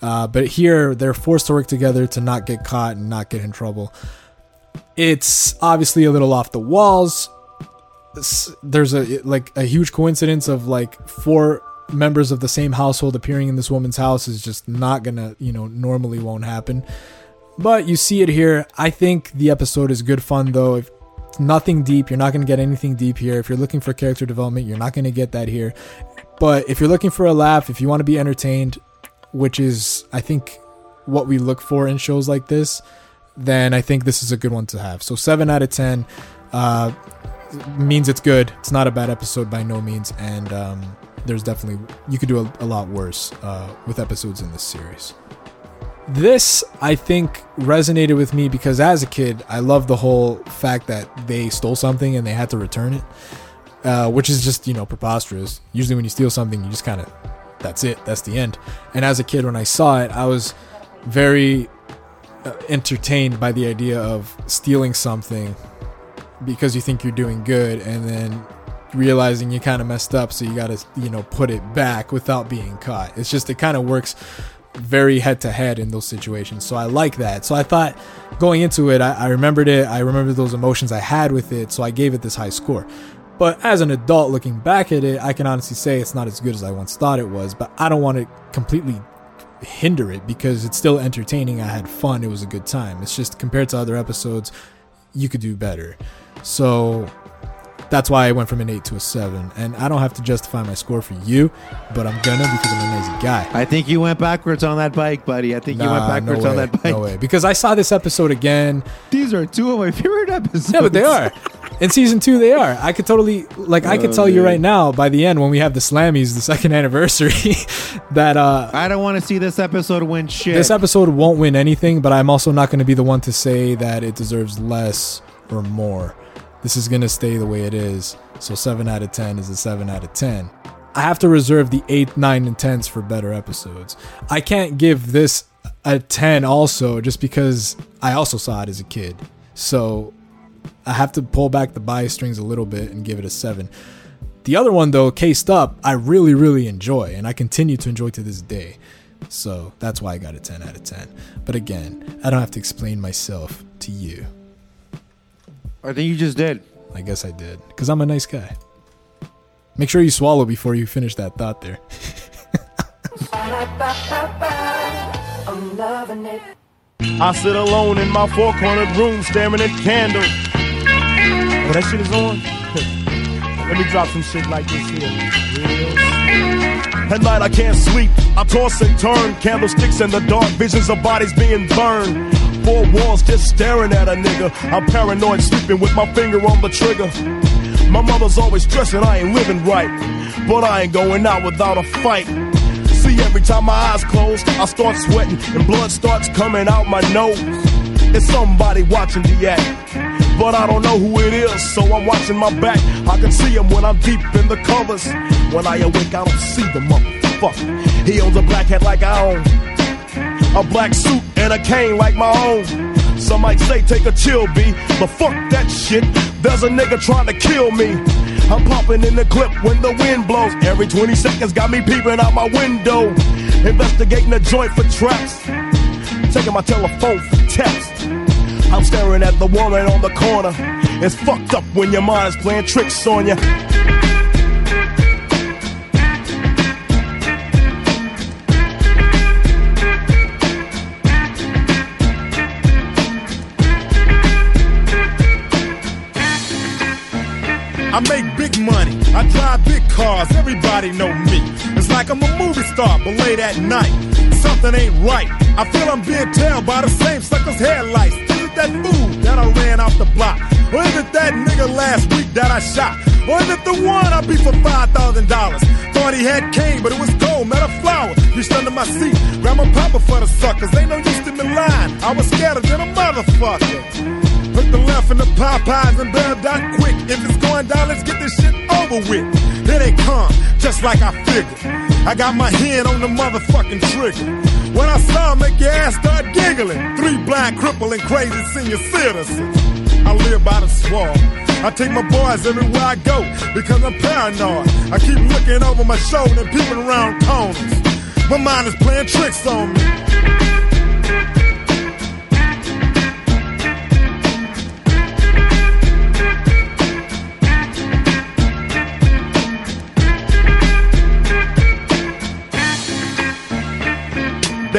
S4: Uh, but here they're forced to work together to not get caught and not get in trouble. It's obviously a little off the walls. There's a like a huge coincidence of like four members of the same household appearing in this woman's house is just not gonna you know normally won't happen. But you see it here. I think the episode is good fun though. If nothing deep, you're not gonna get anything deep here. If you're looking for character development, you're not gonna get that here. But if you're looking for a laugh, if you want to be entertained, which is I think what we look for in shows like this, then I think this is a good one to have. So seven out of ten uh, means it's good. It's not a bad episode by no means, and um, there's definitely you could do a, a lot worse uh, with episodes in this series. This I think resonated with me because as a kid, I loved the whole fact that they stole something and they had to return it, uh, which is just you know preposterous. Usually, when you steal something, you just kind of that's it, that's the end. And as a kid, when I saw it, I was very Uh, entertained by the idea of stealing something because you think you're doing good and then realizing you kind of messed up so you got to you know put it back without being caught. It's just it kind of works very head to head in those situations. So i like that. So i thought going into it I, I remembered it i remembered those emotions i had with it so i gave it this high score. But as an adult looking back at it i can honestly say it's not as good as i once thought it was but i don't want to completely hinder it because it's still entertaining. I had fun. It was a good time. It's just compared to other episodes, you could do better. So that's why I went from an eight to a seven. And I don't have to justify my score for you, but I'm gonna because I'm an amazing guy.
S3: I think you went backwards on that bike, buddy. I think you went backwards
S4: no
S3: on that bike.
S4: No way. Because I saw this episode again.
S3: These are two of my favorite episodes.
S4: Yeah, but they are. In season two, they are. I could totally like. I could
S3: Oh,
S4: tell you right now by the end when we have the Slammies, the second anniversary, that uh,
S3: I don't want to see this episode win shit.
S4: This episode won't win anything, but I'm also not going to be the one to say that it deserves less or more. This is going to stay the way it is. So 7 out of 10 is a 7 out of 10. I have to reserve the 8, 9, and 10s for better episodes. I can't give this a 10 also just because I also saw it as a kid. So I have to pull back the bias strings a little bit and give it a 7. The other one, though, Cased Up, I really, really enjoy, and I continue to enjoy to this day. So that's why I got a 10 out of 10. But again, I don't have to explain myself to you.
S3: I think you just did.
S4: I guess I did, because I'm a nice guy. Make sure you swallow before you finish that thought there.
S16: I'm loving it.
S17: I sit alone in my four cornered room staring at candles. That shit is on? Let me drop some shit like this here. At night I can't sleep. I toss and turn. Candlesticks in the dark, visions of bodies being burned. Four walls just staring at a nigga. I'm paranoid, sleeping with my finger on the trigger. My mother's always stressing I ain't living right. But I ain't going out without a fight. See, every time my eyes close, I start sweating and blood starts coming out my nose. It's somebody watching the act, but I don't know who it is, so I'm watching my back. I can see him when I'm deep in the covers. When I awake, I don't see the motherfucker. He owns a black hat like I own, a black suit and a cane like my own. Some might say take a chill, B, but fuck that shit. There's a nigga trying to kill me. I'm popping in the clip when the wind blows. Every 20 seconds got me peeping out my window. Investigating the joint for traps. Taking my telephone for text. I'm staring at the woman on the corner. It's fucked up when your mind's playing tricks on you.
S18: I make big money. I drive big cars. Everybody know me. It's like I'm a movie star, but late at night, something ain't right. I feel I'm being tailed by the same sucker's headlights. It that fool that I ran off the block? Or is it that nigga last week that I shot? Or is it the one I beat for five thousand dollars? Thought he had cane, but it was gold, not a flower. Reached under my seat, grabbed my papa for the suckers. Ain't no use to me lying. I was scared than a motherfucker. Hook the left in the Popeyes and bail down quick. If it's going down, let's get this shit over with. Here they come, just like I figured. I got my hand on the motherfucking trigger. When I saw make your ass start giggling. Three blind, crippling, crazy senior citizens. I live by the swamp. I take my boys everywhere I go because I'm paranoid. I keep looking over my shoulder and peeping around corners. My mind is playing tricks on me.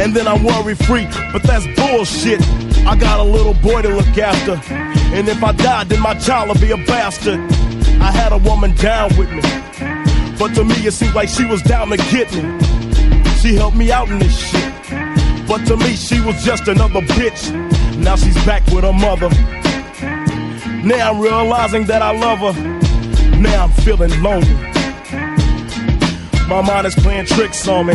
S17: And then I'm worry free, but that's bullshit. I got a little boy to look after. And if I die, then my child will be a bastard. I had a woman down with me. But to me, it seemed like she was down to get me. She helped me out in this shit. But to me, she was just another bitch. Now she's back with her mother. Now I'm realizing that I love her. Now I'm feeling lonely. My mind is playing tricks on me.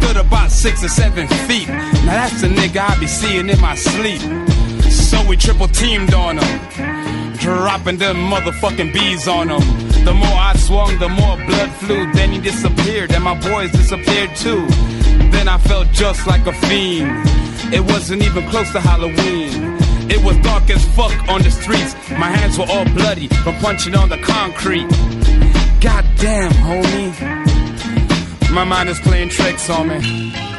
S13: Stood about six or seven feet. Now that's the nigga I be seeing in my sleep. So we triple teamed on him, dropping them motherfucking bees on him. The more I swung, the more blood flew. Then he disappeared, and my boys disappeared too. Then I felt just like a fiend. It wasn't even close to Halloween. It was dark as fuck on the streets. My hands were all bloody from punching on the concrete. Goddamn, homie. My mind is playing tricks on me.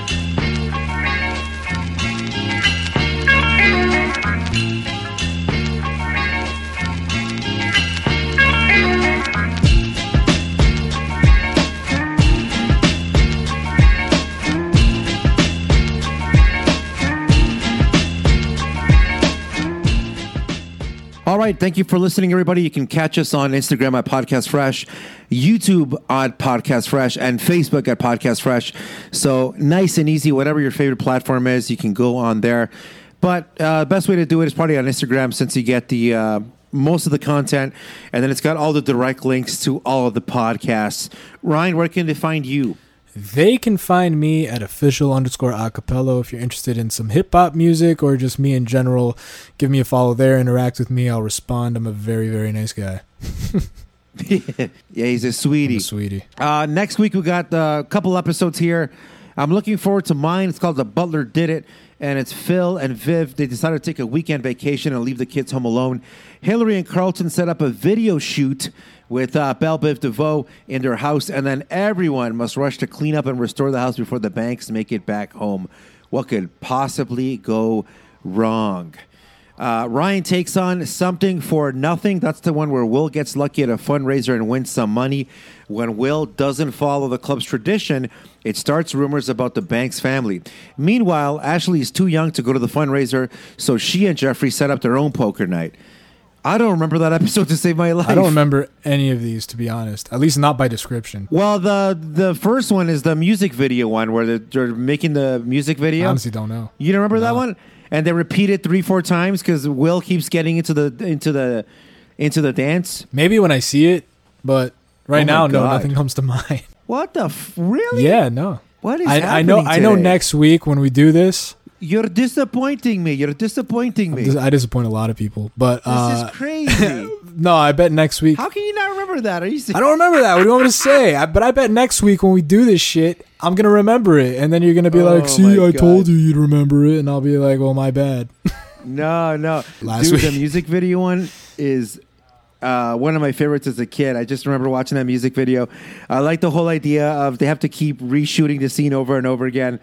S3: Right. Thank you for listening, everybody. You can catch us on Instagram at Podcast Fresh, YouTube at Podcast Fresh, and Facebook at Podcast Fresh. So nice and easy. Whatever your favorite platform is, you can go on there. But uh, best way to do it is probably on Instagram since you get the uh, most of the content, and then it's got all the direct links to all of the podcasts. Ryan, where can they find you?
S4: They can find me at official underscore acapello if you're interested in some hip hop music or just me in general. Give me a follow there, interact with me. I'll respond. I'm a very, very nice guy.
S3: yeah, he's a sweetie.
S4: a sweetie.
S3: Uh, next week we got uh, a couple episodes here. I'm looking forward to mine. It's called The Butler Did It, and it's Phil and Viv. They decided to take a weekend vacation and leave the kids home alone. Hillary and Carlton set up a video shoot with uh, Bell Biv DeVoe in their house, and then everyone must rush to clean up and restore the house before the Banks make it back home. What could possibly go wrong? Uh, Ryan takes on something for nothing. That's the one where Will gets lucky at a fundraiser and wins some money. When Will doesn't follow the club's tradition, it starts rumors about the Banks family. Meanwhile, Ashley is too young to go to the fundraiser, so she and Jeffrey set up their own poker night. I don't remember that episode to save my life.
S4: I don't remember any of these, to be honest. At least not by description.
S3: Well, the the first one is the music video one where they're, they're making the music video.
S4: I honestly don't know.
S3: You don't remember that one? And they repeat it three, four times because Will keeps getting into the into the into the dance.
S4: Maybe when I see it, but right
S3: Oh
S4: now, no, nothing comes to mind.
S3: What the f- really?
S4: Yeah, no.
S3: What is
S4: I, I know.
S3: happening
S4: I know. Next week when we do this,
S3: You're disappointing me. You're disappointing me.
S4: I disappoint a lot of people. But
S3: This
S4: uh,
S3: is crazy.
S4: no, I bet next week.
S3: How can you not remember that? Are you?
S4: I don't remember that. What do you want me to say? I, but I bet next week when we do this shit, I'm gonna remember it, and then you're gonna be
S3: Oh
S4: like, "See, I
S3: God.
S4: told you you'd remember it," and I'll be like, "Well, my bad."
S3: No, no.
S4: Last
S3: Dude,
S4: week.
S3: the music video one is uh, one of my favorites as a kid. I just remember watching that music video. I like the whole idea of they have to keep reshooting the scene over and over again.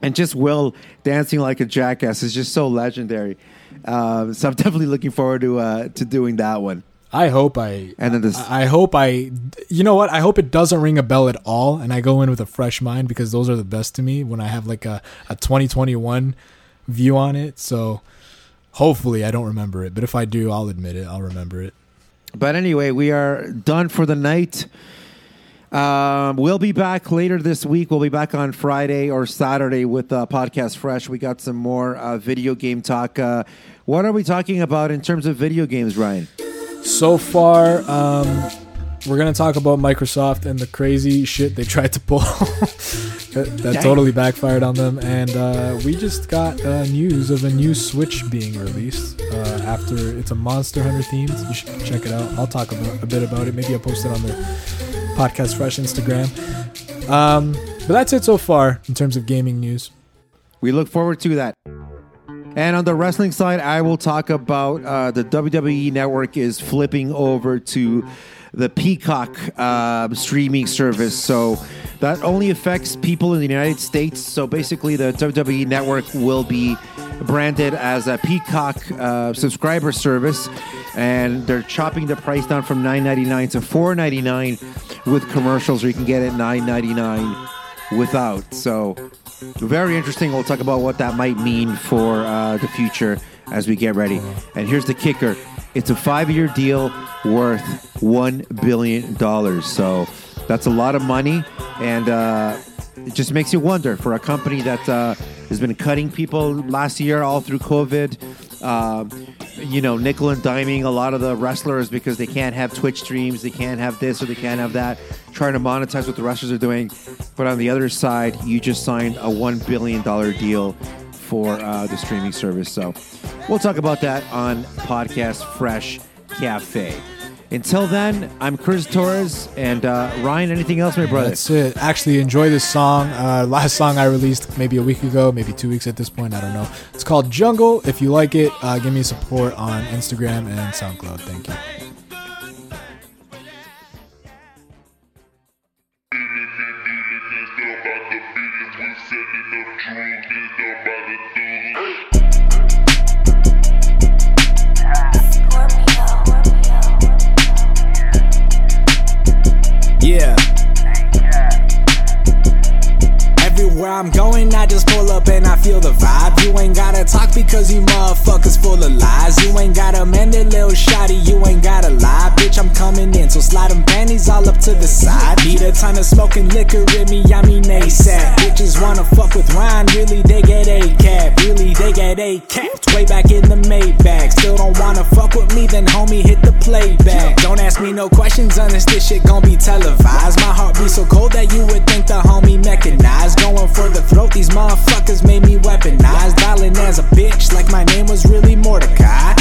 S3: And just Will dancing like a jackass is just so legendary. Um, so I'm definitely looking forward to uh, to doing that one.
S4: I hope I.
S3: And then this,
S4: I hope I. You know what? I hope it doesn't ring a bell at all, and I go in with a fresh mind because those are the best to me when I have like a a 2021 view on it. So hopefully I don't remember it, but if I do, I'll admit it. I'll remember it.
S3: But anyway, we are done for the night. Um, we'll be back later this week. We'll be back on Friday or Saturday with uh, Podcast Fresh. We got some more uh, video game talk. Uh, what are we talking about in terms of video games, Ryan?
S4: So far, um, we're gonna talk about Microsoft and the crazy shit they tried to pull. that that totally backfired on them, and uh, we just got uh, news of a new Switch being released. Uh, after it's a Monster Hunter themed, you should check it out. I'll talk about, a bit about it. Maybe I'll post it on the Podcast Fresh Instagram. Um, but that's it so far in terms of gaming news.
S3: We look forward to that. And on the wrestling side, I will talk about uh, the WWE network is flipping over to the Peacock uh, streaming service. So that only affects people in the United States. So basically, the WWE network will be branded as a Peacock uh, subscriber service, and they're chopping the price down from nine ninety nine to four ninety nine with commercials, or you can get it nine ninety nine without. So very interesting. We'll talk about what that might mean for uh, the future as we get ready. And here's the kicker: it's a five-year deal worth one billion dollars. So that's a lot of money, and uh, it just makes you wonder for a company that uh, has been cutting people last year all through COVID. Uh, you know, nickel and diming a lot of the wrestlers because they can't have Twitch streams, they can't have this or they can't have that, trying to monetize what the wrestlers are doing. But on the other side, you just signed a $1 billion deal for uh, the streaming service. So we'll talk about that on Podcast Fresh Cafe. Until then, I'm Chris Torres and uh, Ryan. Anything else, my brother?
S4: That's it. Actually, enjoy this song. Uh, last song I released maybe a week ago, maybe two weeks at this point. I don't know. It's called Jungle. If you like it, uh, give me support on Instagram and SoundCloud. Thank you.
S2: Everywhere I'm going, I just pull up and I feel the vibe. You ain't gotta talk because you motherfuckers full of lies. You ain't got a man, that little shotty, you ain't gotta lie. Bitch, I'm coming in, so slide them panties all up to the side. Need a ton of smoking liquor in me, I mean ASAP. Bitches wanna fuck with Ryan, really they get a cap. Really they get a capped way back in the Maybach. Still don't wanna fuck with me, then homie hit the playback. Don't ask me no questions on this, this shit gon' be televised. My heart be so cold that you would think the homie mechanized. Going for the throat, these motherfuckers made me weaponized. Dialing as a bitch, like my name was really Mordecai.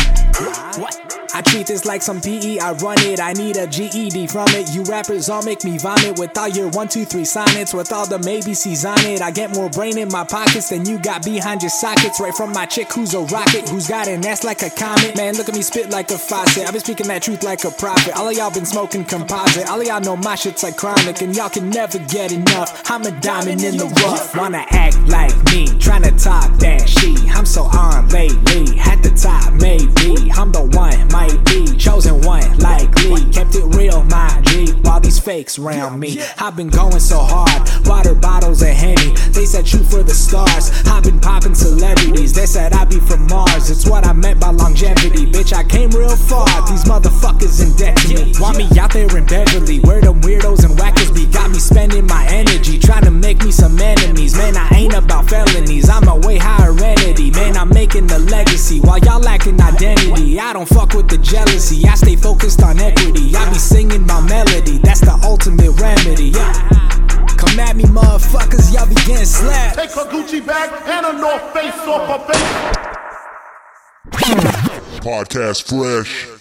S2: I treat this like some PE, I run it. I need a GED from it. You rappers all make me vomit with all your one, two, three sonnets, with all the maybe C's on it. I get more brain in my pockets than you got behind your sockets. Right from my chick who's a rocket, who's got an ass like a comet. Man, look at me spit like a faucet. I've been speaking that truth like a prophet. All of y'all been smoking composite. All of y'all know my shit's like chronic, and y'all can never get enough. I'm a diamond in the rough. Wanna act like me, trying to talk that shit. I'm so on lately. At the top, maybe. I'm the one, might be. Chosen one, likely. Kept it real, my G. While these fakes round me. I've been going so hard. Water bottles of Henny. They said shoot for the stars. I've been popping celebrities. They said I'd be from Mars. It's what I meant by longevity. Bitch, I came real far. These motherfuckers in debt to me. Want me out there in Beverly. Where them weirdos and whackers be. Got me spending my energy. Trying to make me some enemies. Man, I ain't about felonies. I'm a way higher entity. Man, I'm making a legacy. While y'all lacking identity. I don't fuck with the jealousy. I stay focused on equity. I be singing my melody. That's the ultimate remedy. Yeah. Come at me, motherfuckers. Y'all be getting slapped.
S18: Take her Gucci bag and a North Face off her face.
S19: Podcast Fresh.